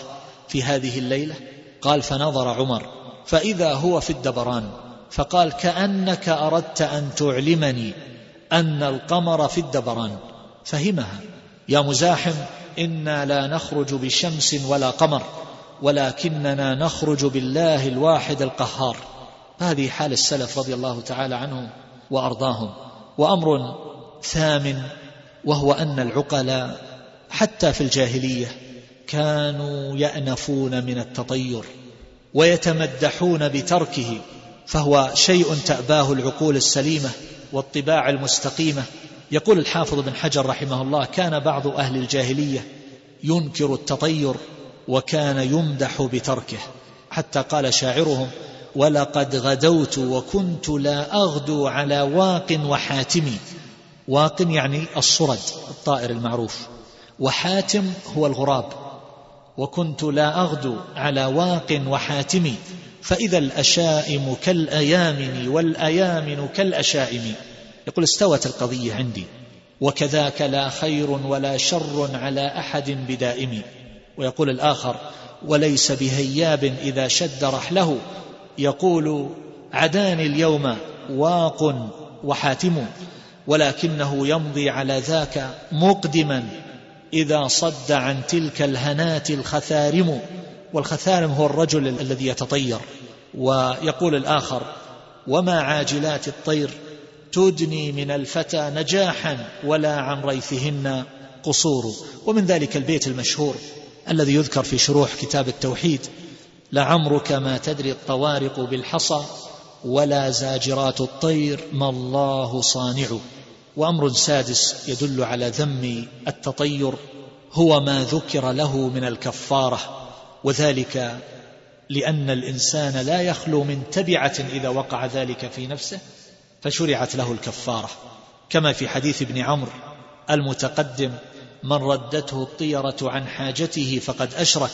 في هذه الليلة؟ قال فنظر عمر فإذا هو في الدبران. فقال كأنك أردت أن تعلمني أن القمر في الدبران. فهمها يا مزاحم إنا لا نخرج بشمس ولا قمر. ولكننا نخرج بالله الواحد القهار. هذه حال السلف رضي الله تعالى عنهم وأرضاهم. وأمر ثامن وهو أن العقلاء حتى في الجاهلية كانوا يأنفون من التطير ويتمدحون بتركه فهو شيء تأباه العقول السليمة والطباع المستقيمة. يقول الحافظ بن حجر رحمه الله كان بعض أهل الجاهلية ينكر التطير وكان يمدح بتركه. حتى قال شاعرهم ولقد غدوت وكنت لا أغدو على واق وحاتم. واق يعني الصرد الطائر المعروف. وحاتم هو الغراب. وكنت لا أغدو على واق وحاتم. فإذا الأشائم كالأيامن والأيامن كالأشائم. يقول استوت القضية عندي. وكذاك لا خير ولا شر على أحد بدائم. ويقول الآخر وليس بهياب إذا شد رحله. يقول عداني اليوم واق وحاتم ولكنه يمضي على ذاك مقدما إذا صد عن تلك الهنات الخثارم. والخثارم هو الرجل الذي يتطير. ويقول الآخر وما عاجلات الطير تدني من الفتى نجاحا ولا عن ريثهن قصور. ومن ذلك البيت المشهور. الذي يذكر في شروح كتاب التوحيد لعمرك ما تدري الطوارق بالحصى ولا زاجرات الطير ما الله صانع. وأمر سادس يدل على ذم التطير هو ما ذكر له من الكفارة. وذلك لأن الإنسان لا يخلو من تبعة إذا وقع ذلك في نفسه فشرعت له الكفارة. كما في حديث ابن عمرو المتقدم من ردته الطيرة عن حاجته فقد أشرك.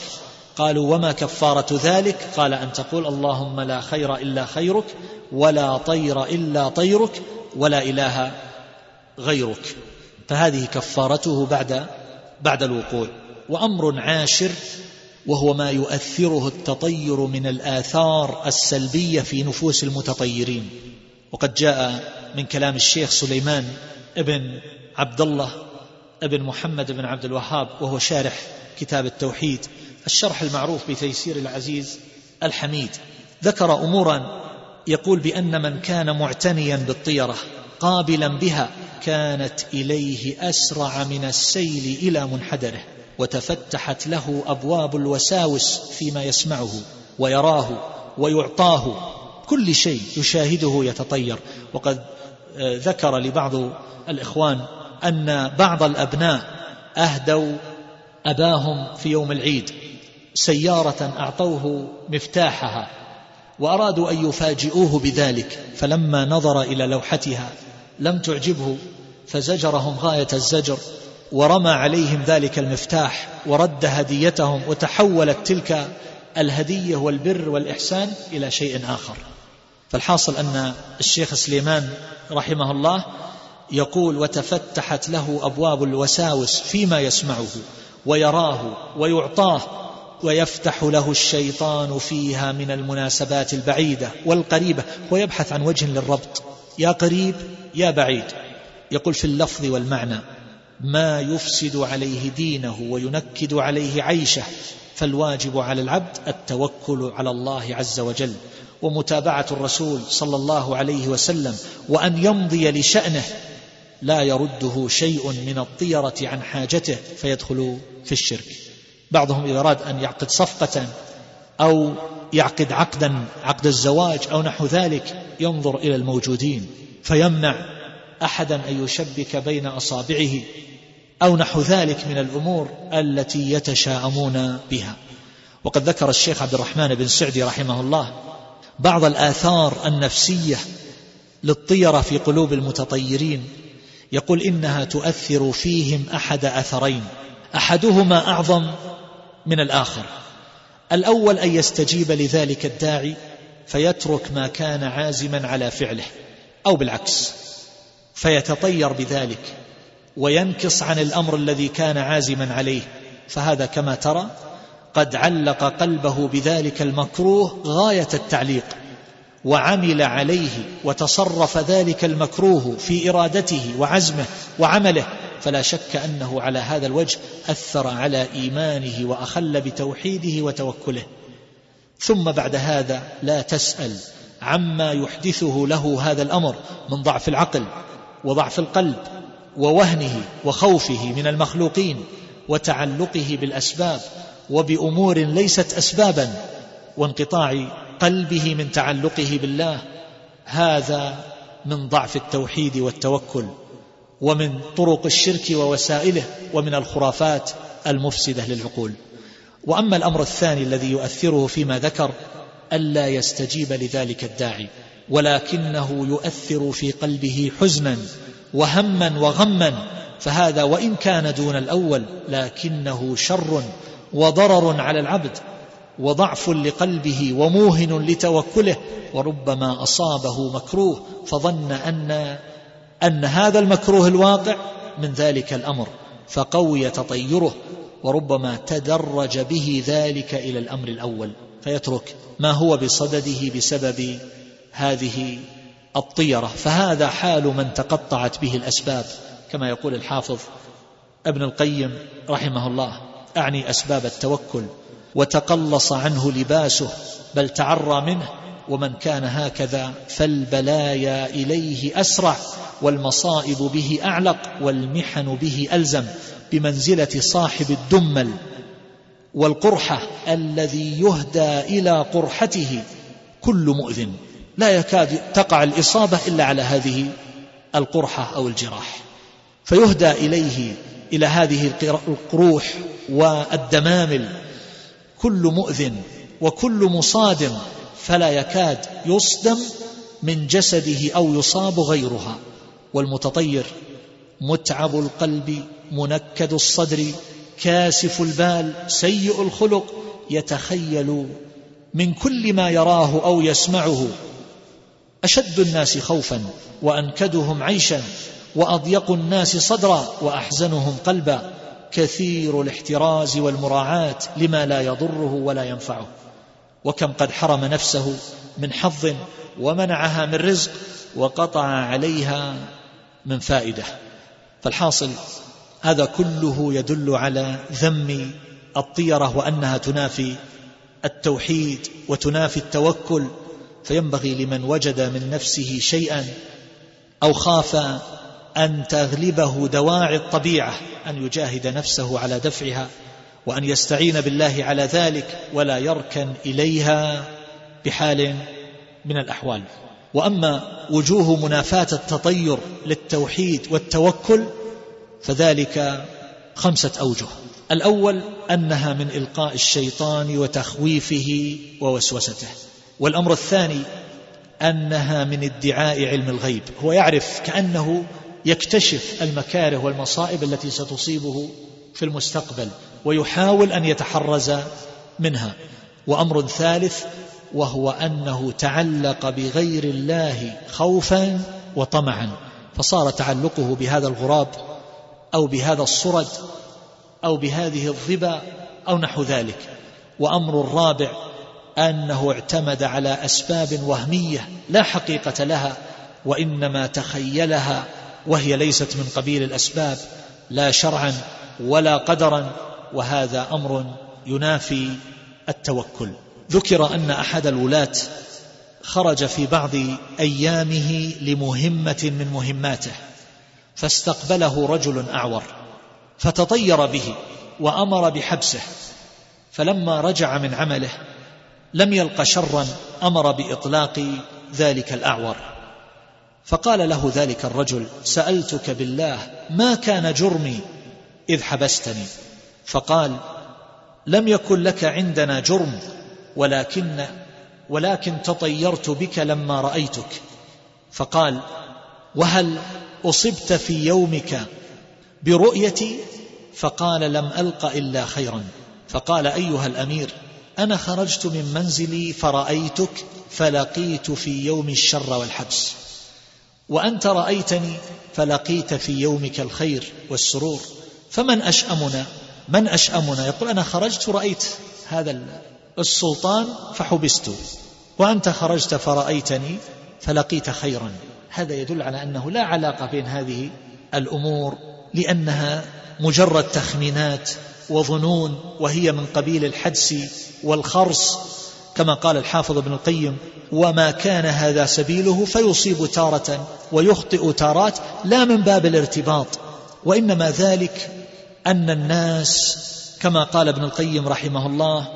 قالوا وما كفارة ذلك؟ قال أن تقول اللهم لا خير إلا خيرك ولا طير إلا طيرك ولا إله غيرك. فهذه كفارته بعد بعد الوقوع. وأمر عاشر وهو ما يؤثره التطير من الآثار السلبية في نفوس المتطيرين. وقد جاء من كلام الشيخ سليمان ابن عبد الله ابن محمد بن عبد الوهاب وهو شارح كتاب التوحيد الشرح المعروف بتيسير العزيز الحميد. ذكر أمورا يقول بأن من كان معتنيا بالطيرة قابلا بها كانت إليه أسرع من السيل إلى منحدره وتفتحت له أبواب الوساوس فيما يسمعه ويراه ويعطاه. كل شيء يشاهده يتطير. وقد آه، ذكر لبعض الإخوان أن بعض الأبناء أهدوا أباهم في يوم العيد سيارة أعطوه مفتاحها وأرادوا أن يفاجئوه بذلك فلما نظر إلى لوحتها لم تعجبه فزجرهم غاية الزجر ورمى عليهم ذلك المفتاح ورد هديتهم وتحولت تلك الهدية والبر والإحسان إلى شيء آخر. فالحاصل أن الشيخ سليمان رحمه الله يقول وتفتحت له أبواب الوساوس فيما يسمعه ويراه ويعطاه ويفتح له الشيطان فيها من المناسبات البعيدة والقريبة ويبحث عن وجه للربط. يا قريب يا بعيد. يقول في اللفظ والمعنى ما يفسد عليه دينه وينكد عليه عيشه فالواجب على العبد التوكل على الله عز وجل ومتابعة الرسول صلى الله عليه وسلم وأن يمضي لشأنه لا يرده شيء من الطيرة عن حاجته فيدخل في الشرك. بعضهم إذا أراد أن يعقد صفقة أو يعقد عقدا عقد الزواج أو نحو ذلك ينظر إلى الموجودين فيمنع احدا أن يشبك بين أصابعه أو نحو ذلك من الأمور التي يتشاءمون بها. وقد ذكر الشيخ عبد الرحمن بن سعدي رحمه الله بعض الآثار النفسية للطيرة في قلوب المتطيرين يقول إنها تؤثر فيهم أحد أثرين أحدهما أعظم من الآخر. الأول أن يستجيب لذلك الداعي فيترك ما كان عازما على فعله أو بالعكس فيتطير بذلك وينكص عن الأمر الذي كان عازما عليه. فهذا كما ترى قد علق قلبه بذلك المكروه غاية التعليق. وعمل عليه وتصرف ذلك المكروه في إرادته وعزمه وعمله فلا شك أنه على هذا الوجه أثر على إيمانه وأخل بتوحيده وتوكله. ثم بعد هذا لا تسأل عما يحدثه له هذا الأمر من ضعف العقل وضعف القلب ووهنه وخوفه من المخلوقين وتعلقه بالأسباب وبأمور ليست اسبابا وانقطاع قلبه من تعلقه بالله. هذا من ضعف التوحيد والتوكل ومن طرق الشرك ووسائله ومن الخرافات المفسدة للعقول. وأما الأمر الثاني الذي يؤثره فيما ذكر ألا يستجيب لذلك الداعي ولكنه يؤثر في قلبه حزنا وهما وغما. فهذا وإن كان دون الأول لكنه شر وضرر على العبد. وضعف لقلبه وموهن لتوكله وربما أصابه مكروه فظن ان أن هذا المكروه الواقع من ذلك الأمر فقوي تطيره وربما تدرج به ذلك إلى الأمر الأول. فيترك ما هو بصدده بسبب هذه الطيرة. فهذا حال من تقطعت به الأسباب كما يقول الحافظ ابن القيم رحمه الله. أعني أسباب التوكل. وتقلص عنه لباسه بل تعرى منه ومن كان هكذا فالبلايا إليه أسرع والمصائب به أعلق والمحن به ألزم بمنزلة صاحب الدمل والقرحة الذي يهدى إلى قرحته. كل مؤذن لا يكاد تقع الإصابة إلا على هذه القرحة أو الجراح. فيهدى إليه إلى هذه القروح والدمامل. كل مؤذن وكل مصادم فلا يكاد يصدم من جسده أو يصاب غيرها. والمتطير متعب القلب منكد الصدر كاسف البال سيء الخلق يتخيل من كل ما يراه أو يسمعه. أشد الناس خوفا وأنكدهم عيشا وأضيق الناس صدرا وأحزنهم قلبا. كثير الاحتراز والمراعاة لما لا يضره ولا ينفعه. وكم قد حرم نفسه من حظ ومنعها من رزق وقطع عليها من فائدة. فالحاصل هذا كله يدل على ذم الطيرة وأنها تنافي التوحيد وتنافي التوكل. فينبغي لمن وجد من نفسه شيئا أو خاف أن تغلبه دواعي الطبيعة أن يجاهد نفسه على دفعها وأن يستعين بالله على ذلك ولا يركن إليها بحال من الأحوال. وأما وجوه منافاة التطير للتوحيد والتوكل فذلك خمسة أوجه. الأول أنها من إلقاء الشيطان وتخويفه ووسوسته. والأمر الثاني أنها من ادعاء علم الغيب. هو يعرف كأنه يكتشف المكاره والمصائب التي ستصيبه في المستقبل ويحاول أن يتحرز منها. وأمر ثالث وهو أنه تعلق بغير الله خوفا وطمعا. فصار تعلقه بهذا الغراب أو بهذا الصرد أو بهذه الظبا أو نحو ذلك. وأمر الرابع أنه اعتمد على أسباب وهمية لا حقيقة لها وإنما تخيلها وهي ليست من قبيل الأسباب لا شرعا ولا قدرا وهذا أمر ينافي التوكل. ذكر أن أحد الولاة خرج في بعض أيامه لمهمة من مهماته فاستقبله رجل أعور فتطير به وأمر بحبسه فلما رجع من عمله لم يلق شرا أمر بإطلاق ذلك الأعور. فقال له ذلك الرجل سألتك بالله ما كان جرمي إذ حبستني؟ فقال لم يكن لك عندنا جرم ولكن ولكن تطيرت بك لما رأيتك. فقال وهل أصبت في يومك برؤيتي فقال لم ألق إلا خيرا. فقال أيها الأمير أنا خرجت من منزلي فرأيتك فلقيت في يوم الشر والحبس. وأنت رأيتني فلقيت في يومك الخير والسرور. فمن أشأمنا؟ من أشأمنا؟ يقول أنا خرجت رأيت هذا السلطان فحبست. وأنت خرجت فرأيتني فلقيت خيرا. هذا يدل على أنه لا علاقة بين هذه الأمور لأنها مجرد تخمينات وظنون وهي من قبيل الحدس والخرص كما قال الحافظ ابن القيم وما كان هذا سبيله فيصيب تارة ويخطئ تارات لا من باب الارتباط وإنما ذلك أن الناس كما قال ابن القيم رحمه الله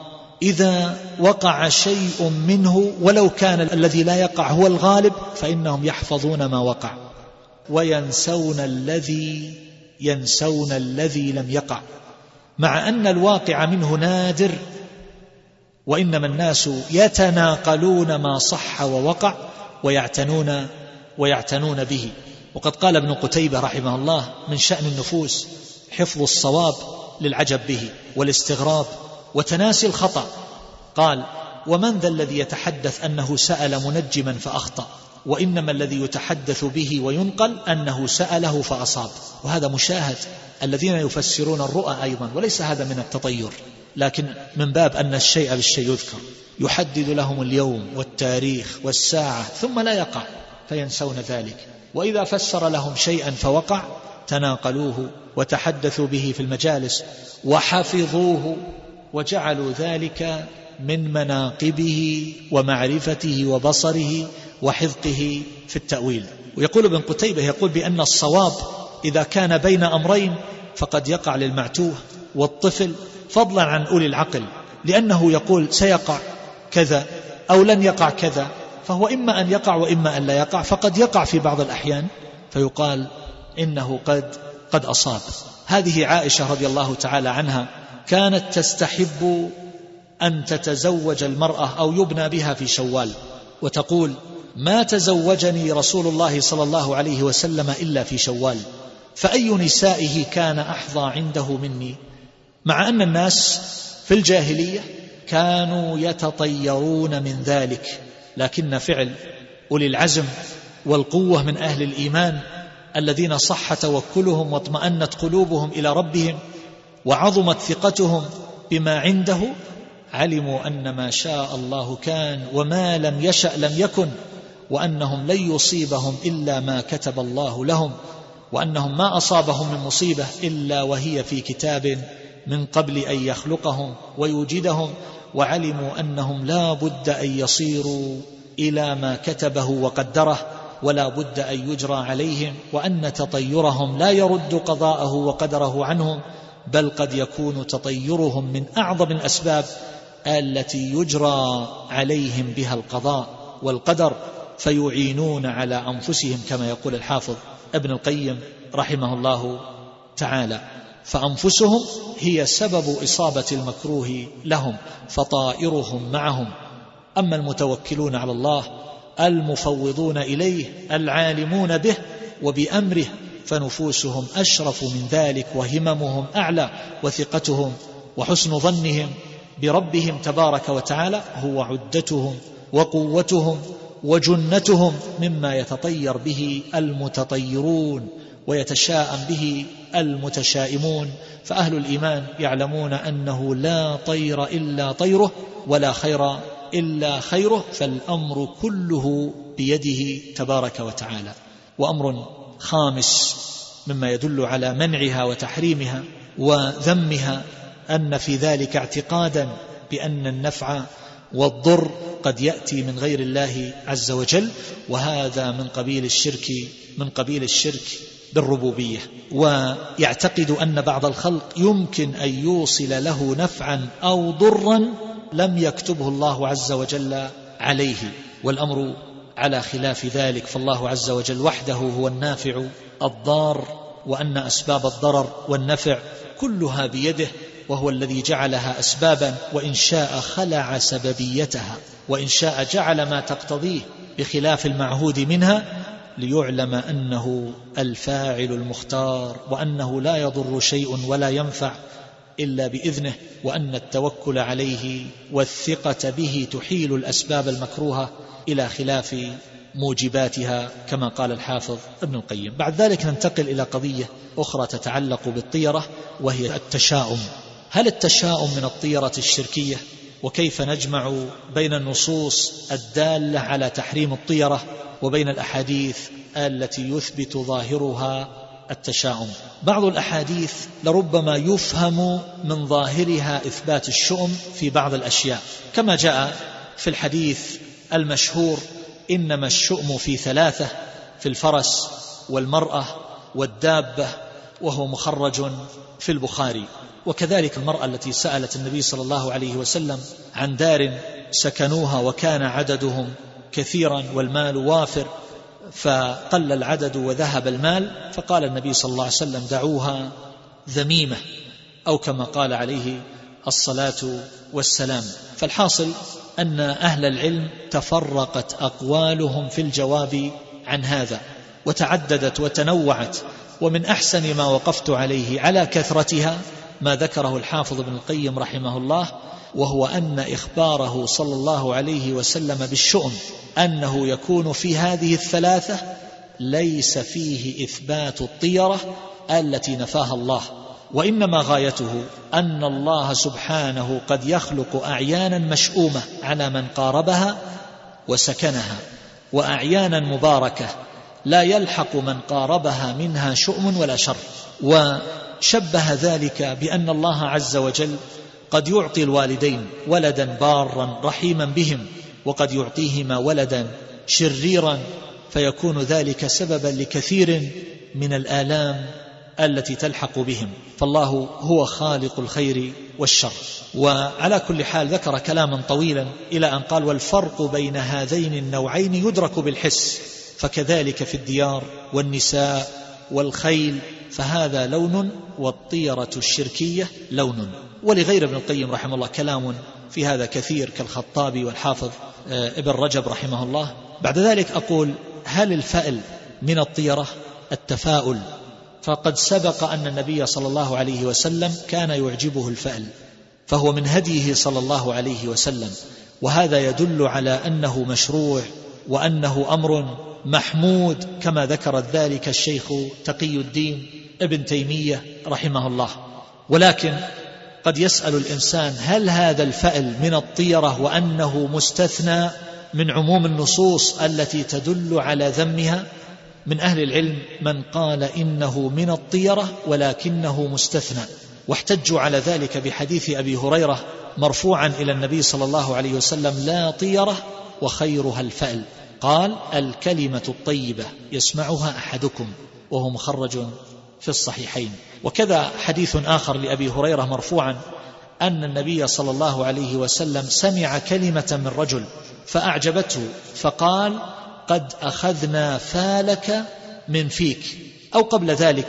إذا وقع شيء منه ولو كان الذي لا يقع هو الغالب فإنهم يحفظون ما وقع وينسون الذي ينسون الذي لم يقع مع أن الواقع منه نادر وإنما الناس يتناقلون ما صح ووقع ويعتنون ويعتنون به. وقد قال ابن قتيبة رحمه الله من شأن النفوس حفظ الصواب للعجب به والاستغراب وتناسي الخطأ. قال ومن ذا الذي يتحدث أنه سأل منجما فأخطأ وإنما الذي يتحدث به وينقل أنه سأله فأصاب. وهذا مشاهد الذين يفسرون الرؤى أيضا وليس هذا من التطير. لكن من باب أن الشيء بالشيء يذكر. يحدد لهم اليوم والتاريخ والساعة ثم لا يقع فينسون ذلك. وإذا فسر لهم شيئا فوقع تناقلوه وتحدثوا به في المجالس وحفظوه وجعلوا ذلك من مناقبه ومعرفته وبصره وحفظه في التأويل. ويقول ابن قتيبة يقول بأن الصواب إذا كان بين أمرين فقد يقع للمعتوه والطفل فضلا عن أولي العقل لأنه يقول سيقع كذا أو لن يقع كذا فهو إما أن يقع وإما أن لا يقع فقد يقع في بعض الأحيان فيقال إنه قد قد أصاب. هذه عائشة رضي الله تعالى عنها كانت تستحب أن تتزوج المرأة أو يبنى بها في شوال وتقول ما تزوجني رسول الله صلى الله عليه وسلم إلا في شوال فأي نسائه كان أحظى عنده مني؟ مع أن الناس في الجاهلية كانوا يتطيرون من ذلك لكن فعل أولي العزم والقوة من أهل الإيمان الذين صح توكلهم واطمأنت قلوبهم إلى ربهم وعظمت ثقتهم بما عنده علموا أن ما شاء الله كان وما لم يشأ لم يكن وأنهم لن يصيبهم إلا ما كتب الله لهم وأنهم ما أصابهم من مصيبة إلا وهي في كتاب من قبل أن يخلقهم ويوجدهم وعلموا أنهم لا بد أن يصيروا إلى ما كتبه وقدره ولا بد أن يجرى عليهم وأن تطيرهم لا يرد قضاءه وقدره عنهم بل قد يكون تطيرهم من أعظم الأسباب التي يجرى عليهم بها القضاء والقدر فيعينون على أنفسهم كما يقول الحافظ ابن القيم رحمه الله تعالى. فأنفسهم هي سبب إصابة المكروه لهم فطائرهم معهم. أما المتوكلون على الله المفوضون إليه العالمون به وبأمره فنفوسهم أشرف من ذلك وهممهم أعلى وثقتهم وحسن ظنهم بربهم تبارك وتعالى هو عدتهم وقوتهم وجنتهم مما يتطير به المتطيرون ويتشاءم به المتشائمون فأهل الإيمان يعلمون أنه لا طير إلا طيره ولا خير إلا خيره فالأمر كله بيده تبارك وتعالى. وأمر خامس مما يدل على منعها وتحريمها وذمها أن في ذلك اعتقادا بأن النفع والضر قد يأتي من غير الله عز وجل وهذا من قبيل الشرك من قبيل الشرك بالربوبية ويعتقد أن بعض الخلق يمكن أن يوصل له نفعا أو ضرا لم يكتبه الله عز وجل عليه. والأمر على خلاف ذلك فالله عز وجل وحده هو النافع الضار وأن أسباب الضرر والنفع كلها بيده وهو الذي جعلها أسبابا وإن شاء خلع سببيتها وإن شاء جعل ما تقتضيه بخلاف المعهود منها ليعلم أنه الفاعل المختار وأنه لا يضر شيء ولا ينفع إلا بإذنه وأن التوكل عليه والثقة به تحيل الأسباب المكروهة إلى خلاف موجباتها كما قال الحافظ ابن القيم. بعد ذلك ننتقل إلى قضية أخرى تتعلق بالطيرة وهي التشاؤم. هل التشاؤم من الطيرة الشركية؟ وكيف نجمع بين النصوص الدالة على تحريم الطيرة؟ وبين الأحاديث التي يثبت ظاهرها التشاؤم. بعض الأحاديث لربما يفهم من ظاهرها إثبات الشؤم في بعض الأشياء. كما جاء في الحديث المشهور إنما الشؤم في ثلاثة في الفرس والمرأة والدابة وهو مخرج في البخاري. وكذلك المرأة التي سألت النبي صلى الله عليه وسلم عن دار سكنوها وكان عددهم كثيرا والمال وافر فقل العدد وذهب المال فقال النبي صلى الله عليه وسلم دعوها ذميمة أو كما قال عليه الصلاة والسلام. فالحاصل أن أهل العلم تفرقت أقوالهم في الجواب عن هذا وتعددت وتنوعت ومن أحسن ما وقفت عليه على كثرتها ما ذكره الحافظ ابن القيم رحمه الله وهو أن إخباره صلى الله عليه وسلم بالشؤم أنه يكون في هذه الثلاثة ليس فيه إثبات الطيرة التي نفاها الله وإنما غايته أن الله سبحانه قد يخلق أعيانا مشؤومة على من قاربها وسكنها وأعيانا مباركة لا يلحق من قاربها منها شؤم ولا شر. وشبه ذلك بأن الله عز وجل قد يعطي الوالدين ولدا بارا رحيما بهم وقد يعطيهما ولدا شريرا فيكون ذلك سببا لكثير من الآلام التي تلحق بهم. فالله هو خالق الخير والشر. وعلى كل حال ذكر كلاما طويلا إلى أن قال والفرق بين هذين النوعين يدرك بالحس فكذلك في الديار والنساء والخيل فهذا لون والطيرة الشركية لون. ولغير ابن القيم رحمه الله كلام في هذا كثير كالخطابي والحافظ آه، ابن رجب رحمه الله. بعد ذلك أقول هل الفأل من الطيرة؟ التفاؤل. فقد سبق أن النبي صلى الله عليه وسلم كان يعجبه الفأل فهو من هديه صلى الله عليه وسلم. وهذا يدل على أنه مشروع وأنه أمر محمود كما ذكر ذلك الشيخ تقي الدين ابن تيمية رحمه الله. ولكن قد يسأل الإنسان هل هذا الفأل من الطيرة وأنه مستثنى من عموم النصوص التي تدل على ذمها؟ من أهل العلم من قال إنه من الطيرة ولكنه مستثنى واحتجوا على ذلك بحديث أبي هريرة مرفوعا إلى النبي صلى الله عليه وسلم لا طيرة وخيرها الفأل. قال الكلمة الطيبة يسمعها أحدكم وهو مخرج في الصحيحين. وكذا حديث آخر لأبي هريرة مرفوعا أن النبي صلى الله عليه وسلم سمع كلمة من رجل فأعجبته فقال قد أخذنا فالك من فيك. أو قبل ذلك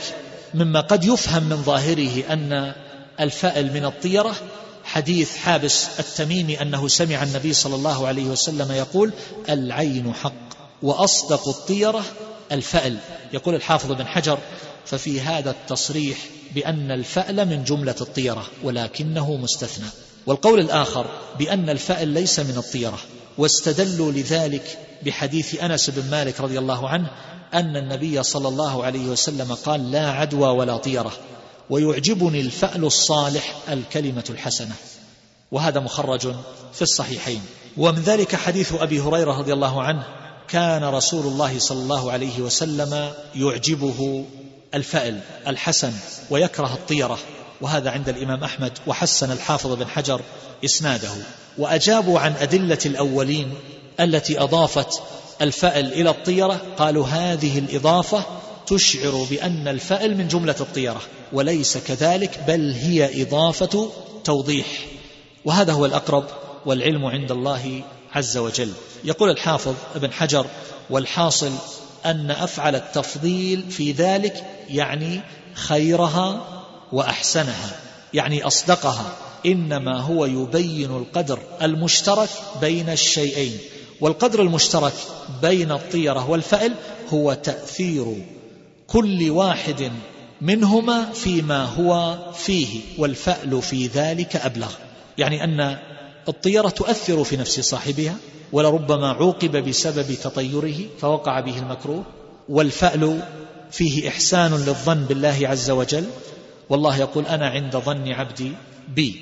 مما قد يفهم من ظاهره أن الفأل من الطيرة حديث حابس التميمي أنه سمع النبي صلى الله عليه وسلم يقول العين حق وأصدق الطيرة الفأل. يقول الحافظ بن حجر ففي هذا التصريح بأن الفأل من جملة الطيرة ولكنه مستثنى. والقول الآخر بأن الفأل ليس من الطيرة واستدلوا لذلك بحديث أنس بن مالك رضي الله عنه أن النبي صلى الله عليه وسلم قال لا عدوى ولا طيرة ويعجبني الفأل الصالح الكلمة الحسنة. وهذا مخرج في الصحيحين. ومن ذلك حديث أبي هريرة رضي الله عنه كان رسول الله صلى الله عليه وسلم يعجبه الفأل الحسن ويكره الطيرة وهذا عند الإمام أحمد وحسن الحافظ بن حجر إسناده. وأجابوا عن أدلة الأولين التي أضافت الفأل إلى الطيرة قالوا هذه الإضافة تشعر بأن الفأل من جملة الطيرة وليس كذلك بل هي إضافة توضيح. وهذا هو الأقرب والعلم عند الله عز وجل. يقول الحافظ ابن حجر والحاصل أن أفعل التفضيل في ذلك يعني خيرها وأحسنها يعني أصدقها إنما هو يبين القدر المشترك بين الشيئين والقدر المشترك بين الطيرة والفأل هو تأثير كل واحد منهما فيما هو فيه والفأل في ذلك أبلغ يعني أن الطيرة تؤثر في نفس صاحبها ولربما عوقب بسبب تطيره فوقع به المكروه والفأل فيه إحسان للظن بالله عز وجل والله يقول أنا عند ظن عبدي بي.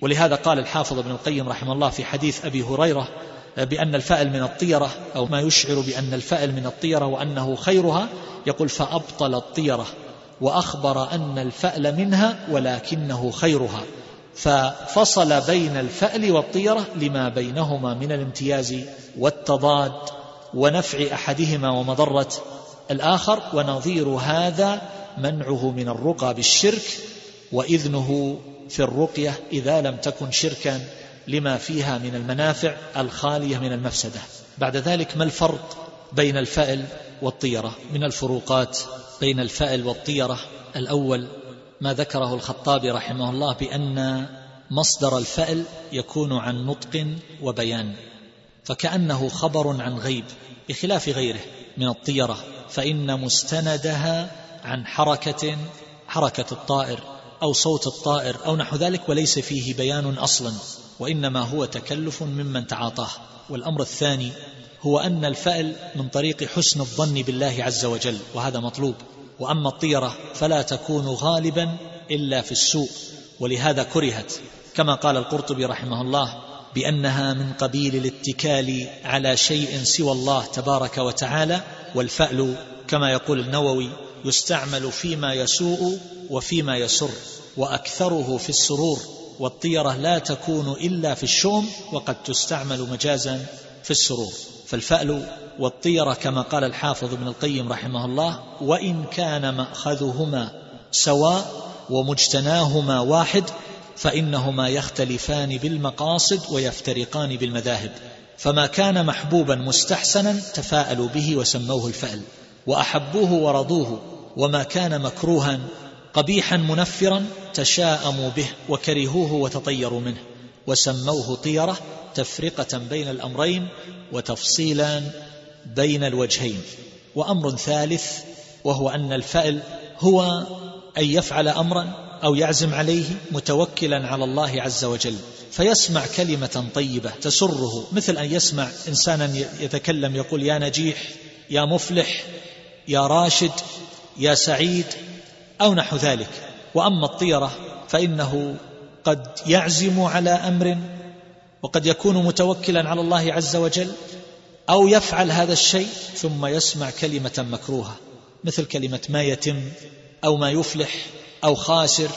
ولهذا قال الحافظ ابن القيم رحمه الله في حديث أبي هريرة بأن الفأل من الطيرة أو ما يشعر بأن الفأل من الطيرة وأنه خيرها يقول فأبطل الطيرة وأخبر أن الفأل منها ولكنه خيرها. ففصل بين الفأل والطيرة لما بينهما من الامتياز والتضاد ونفع أحدهما ومضرة الآخر ونظير هذا منعه من الرقى بالشرك وإذنه في الرقية إذا لم تكن شركا لما فيها من المنافع الخالية من المفسدة. بعد ذلك ما الفرق بين الفأل والطيرة؟ من الفروقات بين الفأل والطيرة الأول ما ذكره الخطابي رحمه الله بأن مصدر الفأل يكون عن نطق وبيان فكأنه خبر عن غيب بخلاف غيره من الطيرة فإن مستندها عن حركة حركة الطائر أو صوت الطائر أو نحو ذلك وليس فيه بيان أصلا وإنما هو تكلف ممن تعاطاه. والأمر الثاني هو أن الفأل من طريق حسن الظن بالله عز وجل وهذا مطلوب. وأما الطيرة فلا تكون غالبا إلا في السوء ولهذا كرهت كما قال القرطبي رحمه الله بأنها من قبيل الاتكال على شيء سوى الله تبارك وتعالى والفأل كما يقول النووي يستعمل فيما يسوء وفيما يسر وأكثره في السرور والطيرة لا تكون إلا في الشوم وقد تستعمل مجازا في السرور. فالفأل والطيرة كما قال الحافظ ابن القيم رحمه الله وإن كان مأخذهما سواء ومجتناهما واحد فإنهما يختلفان بالمقاصد ويفترقان بالمذاهب. فما كان محبوبا مستحسنا تفاءلوا به وسموه الفأل وأحبوه ورضوه وما كان مكروها قبيحا منفرا تشاءموا به وكرهوه وتطيروا منه وسموه طيرة تفرقة بين الأمرين وتفصيلا بين الوجهين وأمر ثالث وهو أن الفأل هو أن يفعل أمرا أو يعزم عليه متوكلا على الله عز وجل فيسمع كلمة طيبة تسره مثل أن يسمع إنسانا يتكلم يقول يا نجيح يا مفلح يا راشد يا سعيد أو نحو ذلك. وأما الطيرة فإنه قد يعزم على أمر وقد يكون متوكلا على الله عز وجل أو يفعل هذا الشيء ثم يسمع كلمة مكروهة مثل كلمة ما يتم أو ما يفلح أو خاسر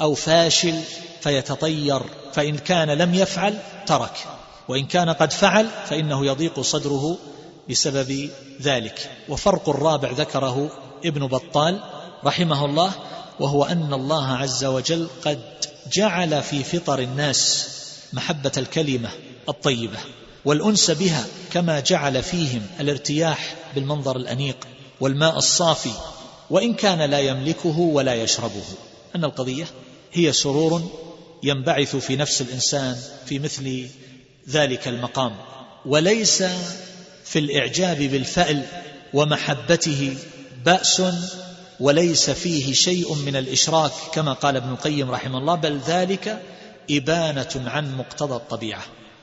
أو فاشل فيتطير فإن كان لم يفعل ترك وإن كان قد فعل فإنه يضيق صدره بسبب ذلك. وفرق الرابع ذكره ابن بطال رحمه الله وهو أن الله عز وجل قد جعل في فطر الناس محبة الكلمة الطيبة. والأنس بها كما جعل فيهم الارتياح بالمنظر الأنيق والماء الصافي وإن كان لا يملكه ولا يشربه. أن القضية هي سرور ينبعث في نفس الإنسان في مثل ذلك المقام وليس في الإعجاب بالفأل ومحبته بأس وليس فيه شيء من الإشراك كما قال ابن القيم رحمه الله بل ذلك إبانة عن مقتضى الطبيعة.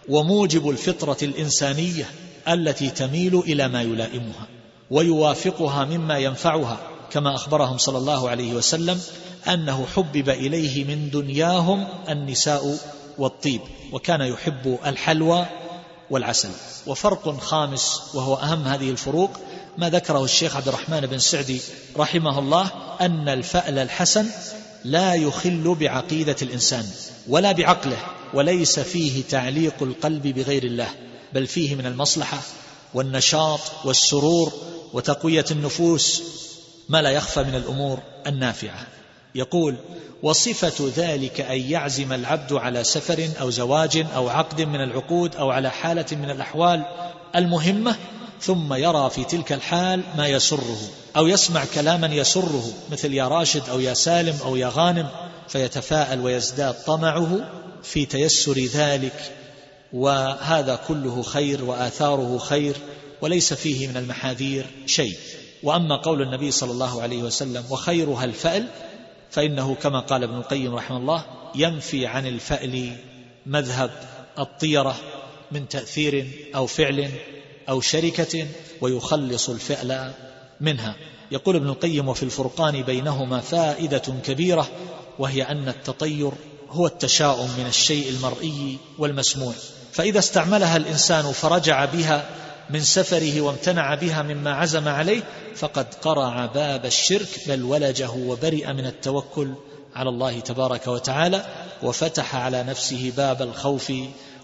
وموجب الفطرة الإنسانية التي تميل إلى ما يلائمها ويوافقها مما ينفعها كما أخبرهم صلى الله عليه وسلم أنه حبب إليه من دنياهم النساء والطيب وكان يحب الحلوى والعسل. وفرق خامس وهو أهم هذه الفروق ما ذكره الشيخ عبد الرحمن بن سعدي رحمه الله أن الفأل الحسن لا يخل بعقيدة الإنسان ولا بعقله وليس فيه تعليق القلب بغير الله بل فيه من المصلحة والنشاط والسرور وتقوية النفوس ما لا يخفى من الأمور النافعة. يقول وصفة ذلك أن يعزم العبد على سفر أو زواج أو عقد من العقود أو على حالة من الأحوال المهمة ثم يرى في تلك الحال ما يسره أو يسمع كلاما يسره مثل يا راشد أو يا سالم أو يا غانم فيتفاءل ويزداد طمعه في تيسر ذلك وهذا كله خير وآثاره خير وليس فيه من المحاذير شيء. وأما قول النبي صلى الله عليه وسلم وخيرها الفأل فإنه كما قال ابن القيم رحمه الله ينفي عن الفأل مذهب الطيرة من تأثير أو فعل أو شركة ويخلص الفعل منها. يقول ابن القيم وفي الفرقان بينهما فائدة كبيرة وهي أن التطير هو التشاؤم من الشيء المرئي والمسموع. فإذا استعملها الإنسان فرجع بها من سفره وامتنع بها مما عزم عليه فقد قرع باب الشرك بل ولجه وبرئ من التوكل على الله تبارك وتعالى وفتح على نفسه باب الخوف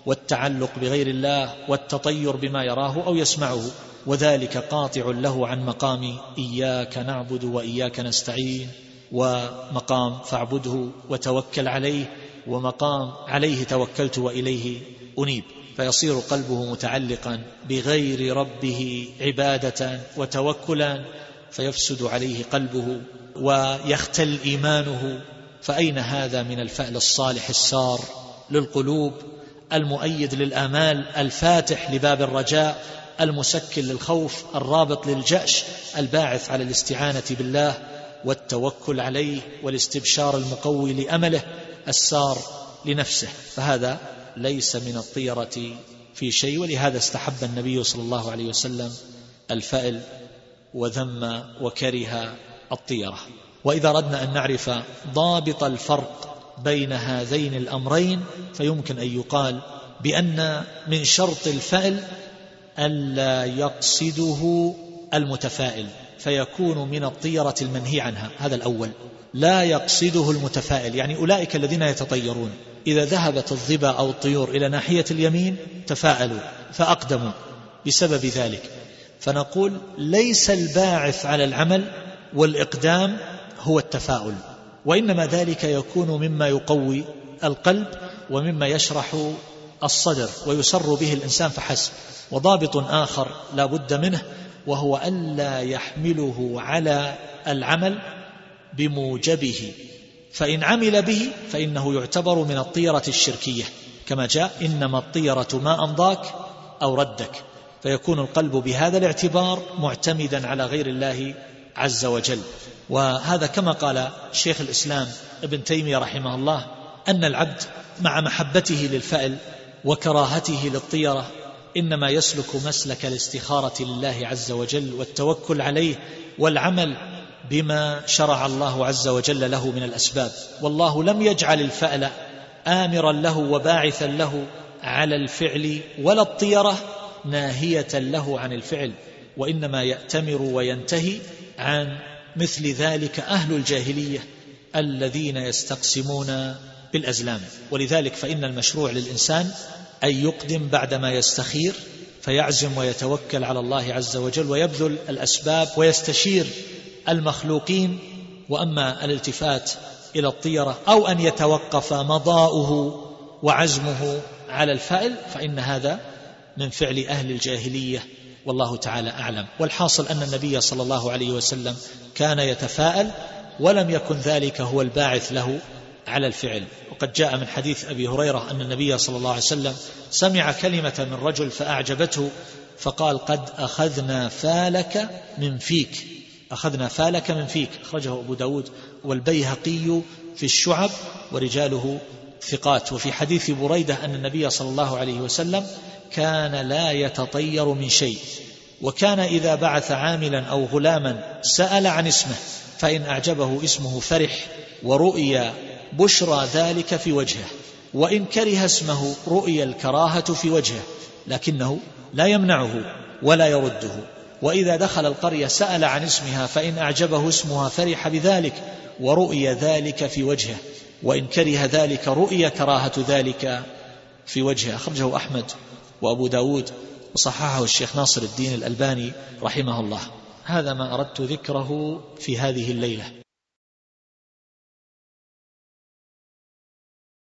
والتعلق بغير الله والتطير بما يراه أو يسمعه. وذلك قاطع له عن مقام إياك نعبد وإياك نستعين. ومقام فاعبده وتوكل عليه ومقام عليه توكلت وإليه أنيب. فيصير قلبه متعلقا بغير ربه عبادة وتوكلا فيفسد عليه قلبه ويختل إيمانه. فأين هذا من الفعل الصالح السار للقلوب؟ المؤيد للآمال الفاتح لباب الرجاء المسكن للخوف الرابط للجأش الباعث على الاستعانة بالله. والتوكل عليه والاستبشار المقوي لأمله السار لنفسه. فهذا ليس من الطيرة في شيء ولهذا استحب النبي صلى الله عليه وسلم الفأل وذم وكره الطيرة. وإذا أردنا أن نعرف ضابط الفرق بين هذين الأمرين فيمكن أن يقال بأن من شرط الفأل ألا يقصده المتفائل. فيكون من الطيرة المنهي عنها. هذا الأول. لا يقصده المتفائل. يعني أولئك الذين يتطيرون. إذا ذهبت الظبا أو الطيور إلى ناحية اليمين تفاءلوا فأقدموا بسبب ذلك. فنقول ليس الباعث على العمل والإقدام هو التفاؤل. وإنما ذلك يكون مما يقوي القلب ومما يشرح الصدر ويسر به الإنسان فحسب. وضابط آخر لا بد منه وهو ألا يحمله على العمل بموجبه. فإن عمل به فإنه يعتبر من الطيرة الشركية. كما جاء إنما الطيرة ما أمضاك أو ردك. فيكون القلب بهذا الاعتبار معتمدا على غير الله عز وجل. وهذا كما قال شيخ الإسلام ابن تيمية رحمه الله أن العبد مع محبته للفأل وكراهته للطيرة إنما يسلك مسلك الاستخارة لله عز وجل والتوكل عليه والعمل بما شرع الله عز وجل له من الأسباب. والله لم يجعل الفأل آمرا له وباعثا له على الفعل ولا الطيرة ناهية له عن الفعل وإنما يأتمر وينتهي عن مثل ذلك أهل الجاهلية الذين يستقسمون بالأزلام. ولذلك فإن المشروع للإنسان أن يقدم بعدما يستخير فيعزم ويتوكل على الله عز وجل ويبذل الأسباب ويستشير المخلوقين. وأما الالتفات إلى الطيرة أو أن يتوقف مضاؤه وعزمه على الفعل فإن هذا من فعل أهل الجاهلية والله تعالى أعلم. والحاصل أن النبي صلى الله عليه وسلم كان يتفاءل ولم يكن ذلك هو الباعث له على الفعل. وقد جاء من حديث أبي هريرة أن النبي صلى الله عليه وسلم سمع كلمة من رجل فأعجبته فقال قد أخذنا فالك من فيك. أخذنا فالك من فيك. أخرجه أبو داود والبيهقي في الشعب ورجاله ثقات. وفي حديث بريدة أن النبي صلى الله عليه وسلم كان لا يتطير من شيء وكان إذا بعث عاملا أو غلاما سأل عن اسمه فإن أعجبه اسمه فرح ورؤي بشرى ذلك في وجهه وإن كره اسمه رؤي الكراهة في وجهه لكنه لا يمنعه ولا يرده. وإذا دخل القرية سأل عن اسمها فإن أعجبه اسمها فرح بذلك ورؤي ذلك في وجهه. وإن كره ذلك رؤي كراهة ذلك في وجهه. أخرجه أحمد وأبو داود وصححه الشيخ ناصر الدين الألباني رحمه الله. هذا ما أردت ذكره في هذه الليلة.